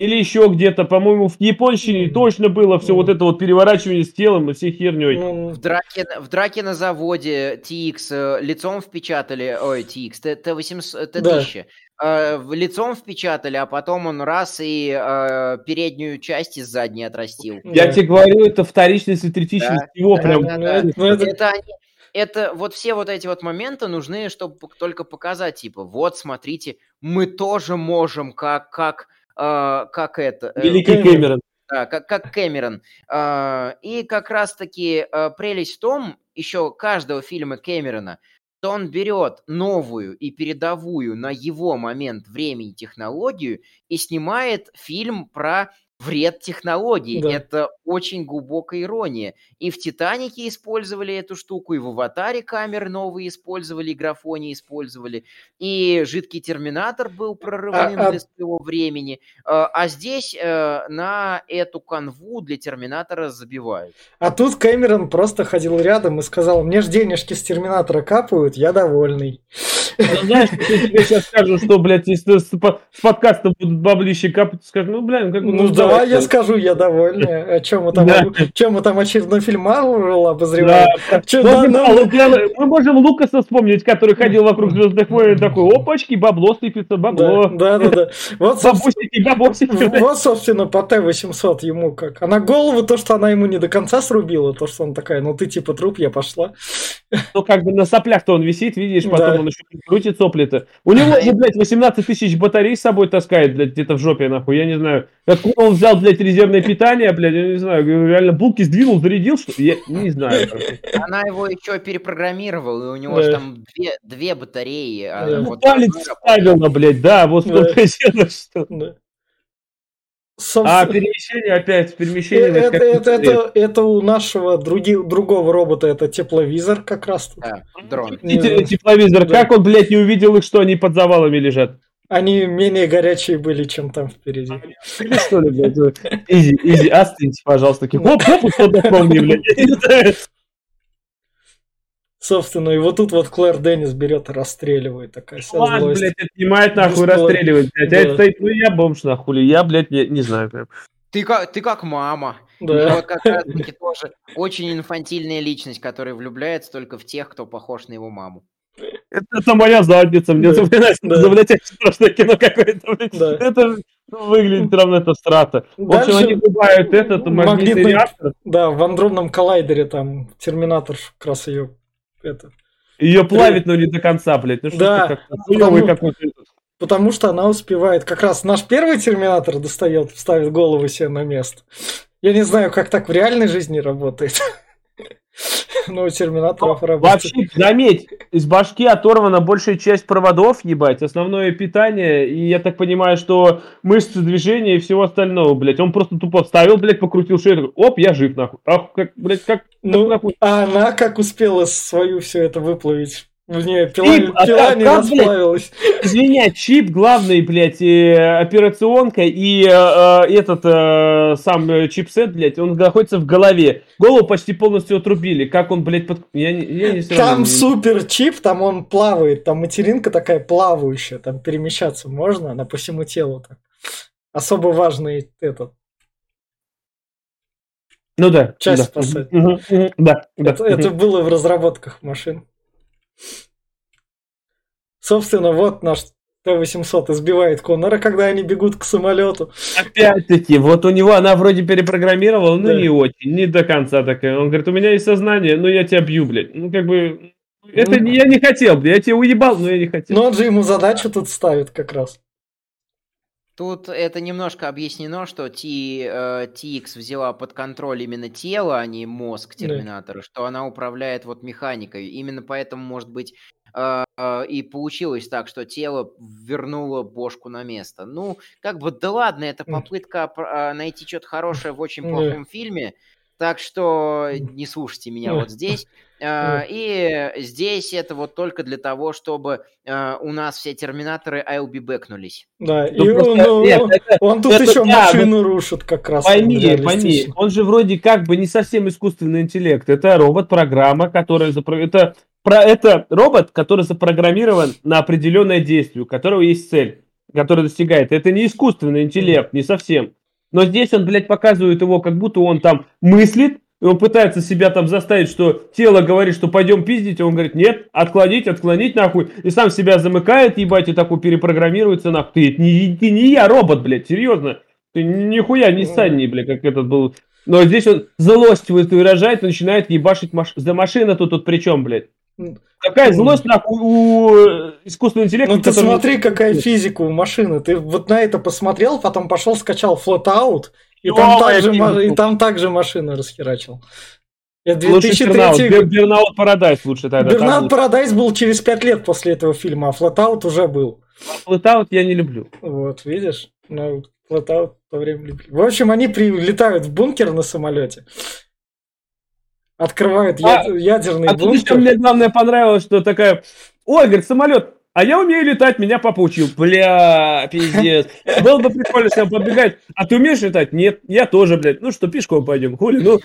или еще где-то, по-моему, в японщине точно было все вот это вот переворачивание с телом и всей херней. Ну, в драке, в драке на заводе TX э, лицом впечатали, ой, TX, T800, T1000, да. э, лицом впечатали, а потом он раз и э, переднюю часть из задней отрастил. Я да. тебе говорю, это вторичность и третичность да. всего да, прям. Да, да. Ну, это... Это, они, это вот все вот эти вот моменты нужны, чтобы только показать, типа, вот, смотрите, мы тоже можем, как, как как это... Э, Великий Кэмерон. Да, как, как Кэмерон. А, и как раз-таки а, прелесть в том, еще каждого фильма Кэмерона, что он берет новую и передовую на его момент времени технологию и снимает фильм про вред технологий. Да. Это очень глубокая ирония. И в «Титанике» использовали эту штуку, и в «Аватаре» камеры новые использовали, и графони использовали, и «Жидкий терминатор» был прорывным а, а... для своего времени. А, а здесь э, на эту канву для терминатора забивают. А тут Кэмерон просто ходил рядом и сказал, мне ж денежки с терминатора капают, я довольный. Ну, знаешь, если тебе сейчас скажут, что, блядь, если с, с подкаста будут баблище капать, скажут, ну, блядь, как бы... Ну, давай я скажу, я довольный. А чем мы там, да. чем мы там очередной фильм Марвел обозреваем? Да. Че, да, ну... Мы можем Лукаса вспомнить, который ходил вокруг Звездных войн, такой, опачки, бабло сыпется, бабло. Да, да, да. Вот, собственно, вот, собственно, по Т-800 ему как. Она голову, то, что она ему не до конца срубила, то, что он такая, ну ты типа труп, я пошла. Ну, как бы на соплях-то он висит, видишь, потом он еще крутит сопли-то. У него же, блядь, 18 тысяч батарей с собой таскает, блядь, где-то в жопе, нахуй, я не знаю. Откуда он взял, блядь, резервное питание, блядь, я не знаю, реально булки сдвинул, зарядил, что Я не знаю. Она его еще перепрограммировала, и у него же там две, две батареи. А ну, вот палец ставила, блядь, да, вот [laughs] что что. Собственно... А перемещение опять, перемещение... Э, это, это, это, это у нашего други, другого робота, это тепловизор как раз тут. Да, дрон. Тепловизор, да. как он, блядь, не увидел их, что они под завалами лежат? Они менее горячие были, чем там впереди. Что ли, блядь? Изи, изи, остыньте, пожалуйста. Оп, оп, что напомни, блядь. [laughs] Собственно, и вот тут вот Клэр Деннис берет и расстреливает такая вся Ладно, злость. блядь, отнимает нахуй, расстреливает, блядь. А да. А это стоит, ну я бомж нахуй, я, блядь, не, не знаю прям. Ты как, ты как мама. Да. Вот как раз таки тоже очень инфантильная личность, которая влюбляется только в тех, кто похож на его маму. Это, это моя задница, мне да. вспоминается, да. блядь, страшное кино какое-то, блядь. Да. Это выглядит равно это страта. В общем, они бывают этот магнитный, магнитный реактор. Да, в андронном коллайдере там Терминатор как раз ее это Ее плавит, но не до конца, блядь. Ну что да, потому, потому что она успевает. Как раз наш первый терминатор достает, ставит голову себе на место. Я не знаю, как так в реальной жизни работает. [laughs] [laughs] Ну, у терминаторов работает. Вообще, заметь, из башки оторвана большая часть проводов, ебать, основное питание, и я так понимаю, что мышцы движения и всего остального, блядь. Он просто тупо вставил, блядь, покрутил шею, оп, я жив, нахуй. Ах, как, блядь, как... Ну, нахуй. а она как успела свою все это выплавить? Не, пила, чип, пила а, не как, расплавилась. Блядь, извиня, чип главный, блядь, и операционка и э, э этот э, сам э, чипсет, блядь, он находится в голове. Голову почти полностью отрубили. Как он, блядь, под... Я, я не Там не... супер чип, там он плавает, там материнка такая плавающая, там перемещаться можно, она по всему телу так. Особо важный этот. Ну да. Часть да. спасать. Угу, угу, да, это, да. это было в разработках машин. Собственно, вот наш Т-800 избивает Конора, когда они бегут к самолету. Опять-таки, вот у него она вроде перепрограммировала, но да. не очень, не до конца такая. Он говорит, у меня есть сознание, но я тебя бью, блядь. Ну, как бы, это ну, я не хотел, блядь, я тебя уебал, но я не хотел. Но он же ему задачу тут ставит как раз. Тут это немножко объяснено, что T, э, TX взяла под контроль именно тело, а не мозг Терминатора, да. что она управляет вот механикой. Именно поэтому, может быть, э, э, и получилось так, что тело вернуло бошку на место. Ну, как бы, да ладно, это попытка э, найти что-то хорошее в очень плохом фильме, так что не слушайте меня вот здесь. А, и здесь это вот только для того, чтобы а, у нас все терминаторы I'll be backнулись. Да, ну, и просто, он, нет, он, это, он тут это, еще да, машину вот, рушит как раз. Пойми, пойми, он же вроде как бы не совсем искусственный интеллект. Это робот-программа, которая... Это, про, это робот, который запрограммирован на определенное действие, у которого есть цель, которая достигает. Это не искусственный интеллект, не совсем. Но здесь он, блядь, показывает его, как будто он там мыслит, и он пытается себя там заставить, что тело говорит, что пойдем пиздить, а он говорит, нет, отклонить, отклонить нахуй, и сам себя замыкает, ебать, и такой перепрограммируется нахуй. Ты, не, ты не я, робот, блядь, серьезно. Ты нихуя не Санни, блядь, как этот был. Но здесь он злость выражает, начинает ебашить маш... за машина тут, тут при чем, блядь? Какая злость нахуй у искусственного интеллекта? Ну ты который... смотри, какая физика у машины. Ты вот на это посмотрел, потом пошел, скачал Flatout, и, там, также, и там также машину расхерачил. Это 2003... Бернаут Парадайз лучше тогда. Бернаут Парадайз был через 5 лет после этого фильма, а Flatout уже был. А я не люблю. Вот, видишь? Ну, Flatout в то время люблю. В общем, они прилетают в бункер на самолете открывает а, ядерный а бункер. Еще мне главное понравилось, что такая, ой, говорит, самолет, а я умею летать, меня папа учил. Бля, пиздец. Было бы прикольно, если он подбегает. А ты умеешь летать? Нет, я тоже, блядь. Ну что, пешком пойдем, хули, ну...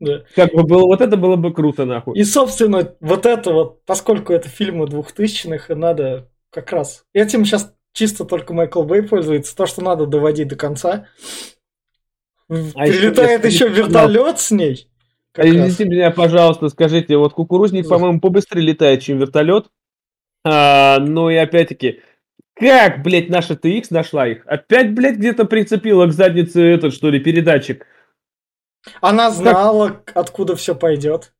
Да. Как бы было, вот это было бы круто, нахуй. И, собственно, вот это вот, поскольку это фильмы двухтысячных, и надо как раз... Этим сейчас чисто только Майкл Бэй пользуется, то, что надо доводить до конца. А Прилетает еще, еще вертолет с ней. А извините меня, пожалуйста, скажите, вот кукурузник, по-моему, побыстрее летает, чем вертолет. А, ну и опять-таки, как, блядь, наша TX нашла их? Опять, блядь, где-то прицепила к заднице этот, что ли, передатчик? Она знала, как... откуда все пойдет.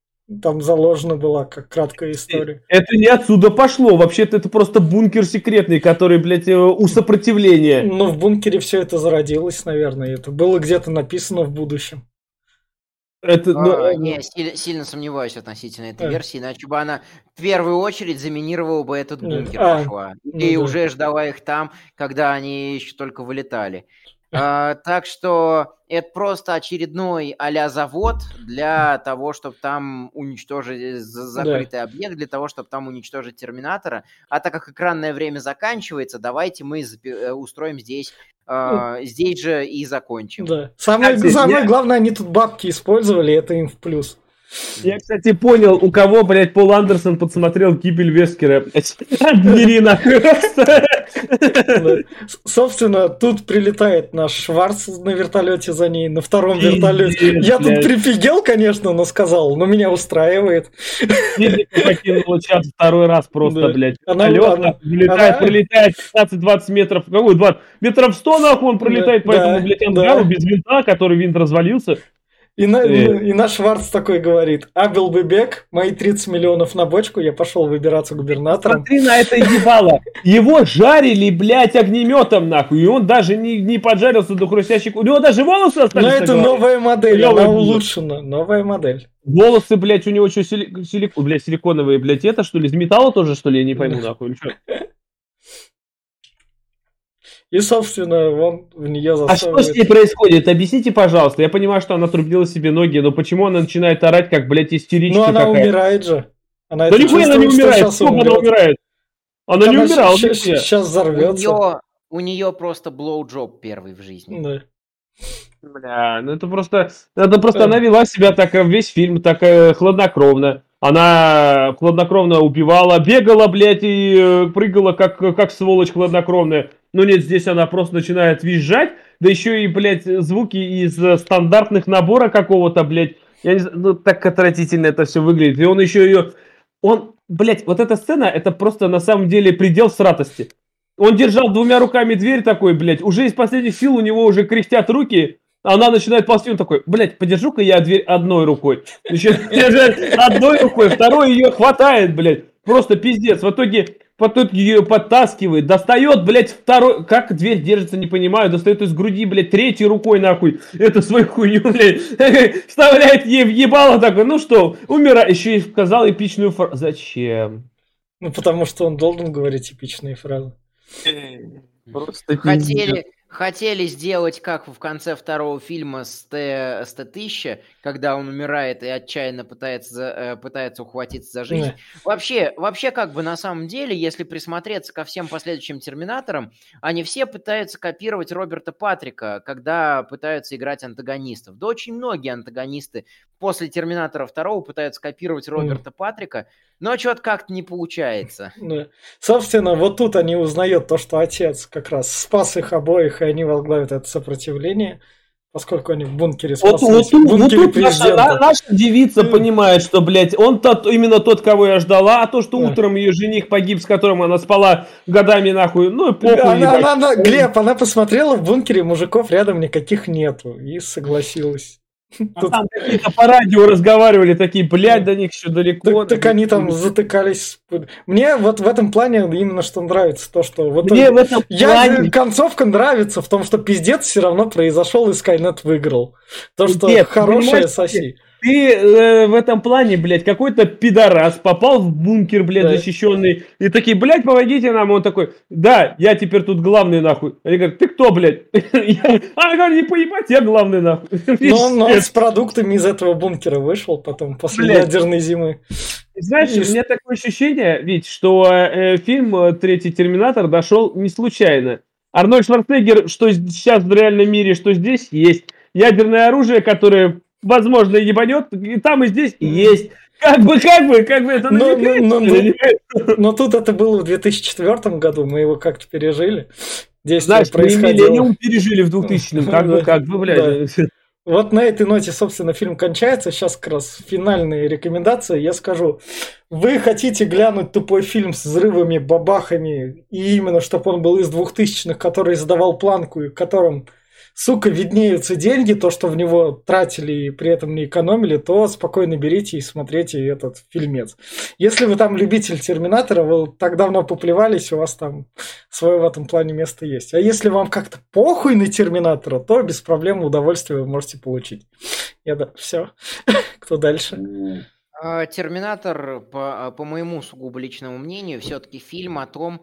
Там заложена была как краткая история. Это не отсюда пошло. Вообще-то это просто бункер секретный, который, блядь, э, у сопротивления. Ну, в бункере все это зародилось, наверное. Это было где-то написано в будущем. Это, ну, а, э, не, сильно, сильно сомневаюсь относительно этой а. версии, иначе бы она в первую очередь заминировала бы этот бункер а. пошла. И ну, уже да. ждала их там, когда они еще только вылетали. А, так что это просто очередной а завод для того, чтобы там уничтожить закрытый да. объект, для того, чтобы там уничтожить терминатора. А так как экранное время заканчивается, давайте мы э, устроим здесь Uh, здесь же и закончим. Да. Самое, самое главное, они тут бабки использовали, это им в плюс. Я, кстати, понял, у кого, блядь, Пол Андерсон подсмотрел гибель Вескера. Нерина. Собственно, тут прилетает наш Шварц на вертолете за ней, на втором вертолете. Я тут прифигел, конечно, но сказал, но меня устраивает. покинула чат второй раз просто, блядь. Она вылетает, прилетает 15-20 метров. Какой 20? Метров 100 нахуй он пролетает по этому, блядь, ангару без винта, который винт развалился. И, на, и наш Шварц такой говорит, а был бы бег, мои 30 миллионов на бочку, я пошел выбираться губернатором. Смотри на это ебало. Его жарили, блядь, огнеметом, нахуй. И он даже не, не поджарился до хрустящих. У него даже волосы остались. Но это новая модель, Клевая она улучшена. Новая модель. Волосы, блядь, у него что, сили... силик... блядь, силиконовые, блядь, это что ли, из металла тоже, что ли, я не пойму, [laughs] нахуй, или что? И, собственно, он в нее засовывает. А что с ней происходит? Объясните, пожалуйста. Я понимаю, что она трубила себе ноги, но почему она начинает орать, как, блядь, истеричка Ну, она какая? умирает же. Она да нихуя она не умирает. Сколько она умирает? Она, она не умирала. Сейчас взорвется. У нее, у нее просто блоуджоп первый в жизни. Да. Бля, ну это просто... Это просто э. она вела себя так весь фильм, так э, хладнокровно. Она хладнокровно убивала, бегала, блядь, и э, прыгала, как, как сволочь хладнокровная. Но нет, здесь она просто начинает визжать, да еще и, блядь, звуки из э, стандартных набора какого-то, блядь. Я не знаю, ну так отвратительно это все выглядит. И он еще ее... Он, блядь, вот эта сцена, это просто на самом деле предел сратости. Он держал двумя руками дверь такой, блядь, уже из последних сил у него уже кряхтят руки, она начинает ползти, он такой, блядь, подержу-ка я дверь одной рукой. Начинает [laughs] держать одной рукой, второй ее хватает, блядь. Просто пиздец. В итоге, итоге ее подтаскивает, достает, блядь, второй... Как дверь держится, не понимаю. Достает из груди, блядь, третьей рукой, нахуй. Это свою хуйню, блядь. [laughs] Вставляет ей в ебало такой, ну что, умирай. Еще и сказал эпичную фразу. Зачем? Ну, потому что он должен говорить эпичные фразы. Просто хотели, хотели сделать, как в конце второго фильма с Т-1000, когда он умирает и отчаянно пытается, э, пытается ухватиться за жизнь. Да. Вообще, вообще, как бы на самом деле, если присмотреться ко всем последующим Терминаторам, они все пытаются копировать Роберта Патрика, когда пытаются играть антагонистов. Да очень многие антагонисты после Терминатора второго пытаются копировать Роберта mm. Патрика, но что-то как-то не получается. [laughs] Да. Собственно, вот тут они узнают то, что отец как раз спас их обоих, и они возглавят это сопротивление поскольку они в бункере спаслись. Вот, вот, в бункере вот тут наша, наша девица mm. понимает, что, блядь, он тот, именно тот, кого я ждала, а то, что yeah. утром ее жених погиб, с которым она спала годами нахуй, ну и похуй. Она, она, она, Глеб, она посмотрела в бункере, мужиков рядом никаких нету, и согласилась. А Тут... там какие-то по радио разговаривали, такие, блядь, до них еще далеко. Так, так они там затыкались. Мне вот в этом плане именно что нравится, то, что вот Мне в этом я, плане... концовка нравится в том, что пиздец все равно произошел и Skynet выиграл. То, что Нет, хорошая соси ты э, в этом плане, блядь, какой-то пидорас попал в бункер, блядь, да. защищенный, и такие, блядь, помогите нам. Он такой, да, я теперь тут главный, нахуй. Они говорят, ты кто, блядь? [laughs] А, говорю, не поебать, я главный, нахуй. [laughs] Но он с продуктами из этого бункера вышел потом, после блядь. ядерной зимы. Знаешь, у меня такое ощущение, ведь, что э, фильм э, «Третий Терминатор» дошел не случайно. Арнольд Шварценеггер, что сейчас в реальном мире, что здесь, есть ядерное оружие, которое возможно, ебанет, и там, и здесь и есть. Как бы, как бы, как бы это но, но, но, но, но тут это было в 2004 году, мы его как-то пережили. Действие Знаешь, происходило. мы миллениум пережили в 2000-м, как бы, как бы, блядь. Вот на этой ноте, собственно, фильм кончается. Сейчас как раз финальные рекомендации. Я скажу, вы хотите глянуть тупой фильм с взрывами, бабахами, и именно, чтобы он был из двухтысячных, который задавал планку, и в котором сука, виднеются деньги, то, что в него тратили и при этом не экономили, то спокойно берите и смотрите этот фильмец. Если вы там любитель Терминатора, вы так давно поплевались, у вас там свое в этом плане место есть. А если вам как-то похуй на Терминатора, то без проблем удовольствие вы можете получить. Да, все. [laughs] Кто дальше? А, Терминатор, по, по моему сугубо личному мнению, все-таки фильм о том,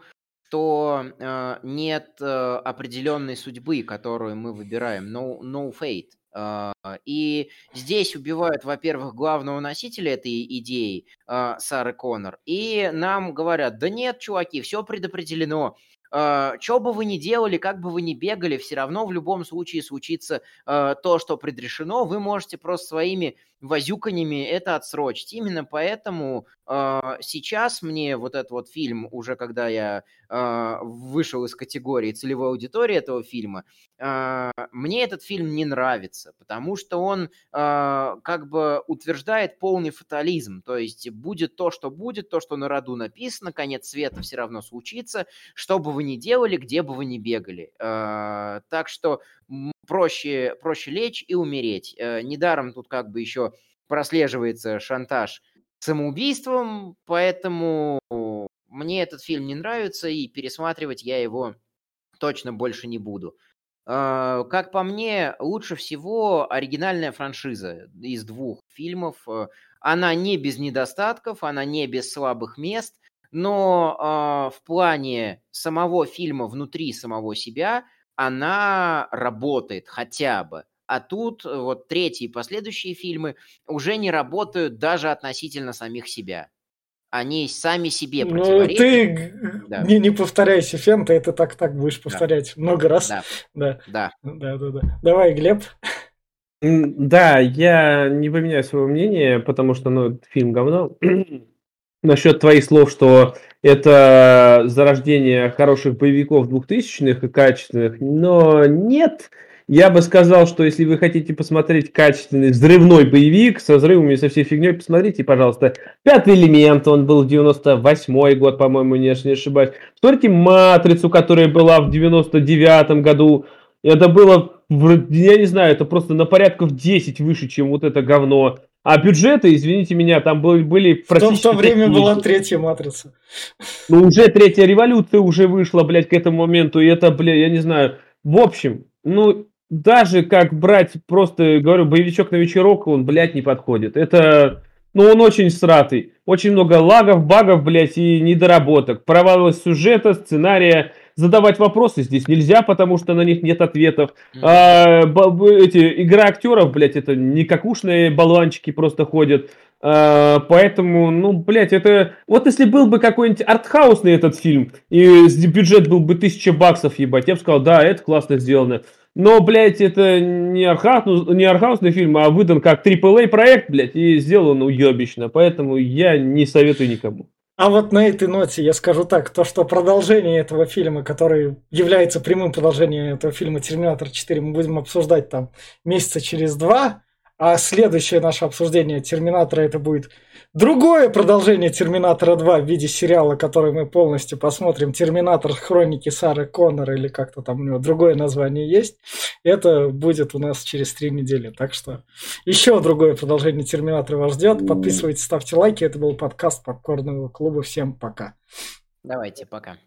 что э, нет э, определенной судьбы, которую мы выбираем, no, no fate. Э, и здесь убивают, во-первых, главного носителя этой идеи, э, Сары Коннор, и нам говорят, да нет, чуваки, все предопределено, э, что бы вы ни делали, как бы вы ни бегали, все равно в любом случае случится э, то, что предрешено. Вы можете просто своими возюканьями это отсрочить. Именно поэтому э, сейчас мне вот этот вот фильм, уже когда я э, вышел из категории целевой аудитории этого фильма, э, мне этот фильм не нравится, потому что он э, как бы утверждает полный фатализм. То есть будет то, что будет, то, что на роду написано, конец света все равно случится, что бы вы ни делали, где бы вы ни бегали. Э, так что проще, проще лечь и умереть. Э, недаром тут как бы еще прослеживается шантаж самоубийством, поэтому мне этот фильм не нравится, и пересматривать я его точно больше не буду. Э, как по мне, лучше всего оригинальная франшиза из двух фильмов. Э, она не без недостатков, она не без слабых мест, но в плане самого фильма внутри самого себя – она работает хотя бы. А тут э, вот третьи и последующие фильмы уже не работают даже относительно самих себя. Они сами себе Ну, ты да. не, не повторяйся, Фен, ты это так-так будешь повторять да. много раз. Да. Да. да. Да, да, да. Давай, Глеб. Да, я не поменяю своего мнения, потому что, ну, фильм говно. Насчет твоих слов, что это зарождение хороших боевиков двухтысячных и качественных, но нет. Я бы сказал, что если вы хотите посмотреть качественный взрывной боевик со взрывами, со всей фигней, посмотрите, пожалуйста, «Пятый элемент», он был в 98 год, по-моему, не ошибаюсь. Посмотрите «Матрицу», которая была в 99 году. Это было, я не знаю, это просто на порядков 10 выше, чем вот это говно. А бюджеты, извините меня, там были, были практически... В то, в то время [laughs] была третья матрица. Ну, уже третья революция уже вышла, блядь, к этому моменту. И это, блядь, я не знаю. В общем, ну, даже как брать просто, говорю, боевичок на вечерок, он, блядь, не подходит. Это, ну, он очень сратый. Очень много лагов, багов, блядь, и недоработок. Провалы сюжета, сценария задавать вопросы здесь нельзя, потому что на них нет ответов. А, эти, игра актеров, блядь, это не какушные болванчики просто ходят. А, поэтому, ну, блядь, это... Вот если был бы какой-нибудь артхаусный этот фильм, и бюджет был бы тысяча баксов, ебать, я бы сказал, да, это классно сделано. Но, блядь, это не, архаус, не архаусный фильм, а выдан как AAA проект, блядь, и сделан уебищно. Поэтому я не советую никому. А вот на этой ноте я скажу так, то что продолжение этого фильма, который является прямым продолжением этого фильма «Терминатор 4», мы будем обсуждать там месяца через два, а следующее наше обсуждение «Терминатора» это будет Другое продолжение Терминатора 2 в виде сериала, который мы полностью посмотрим, Терминатор Хроники Сары Коннор или как-то там у него другое название есть, это будет у нас через три недели. Так что еще другое продолжение Терминатора вас ждет. Подписывайтесь, ставьте лайки. Это был подкаст Попкорного клуба. Всем пока. Давайте, пока.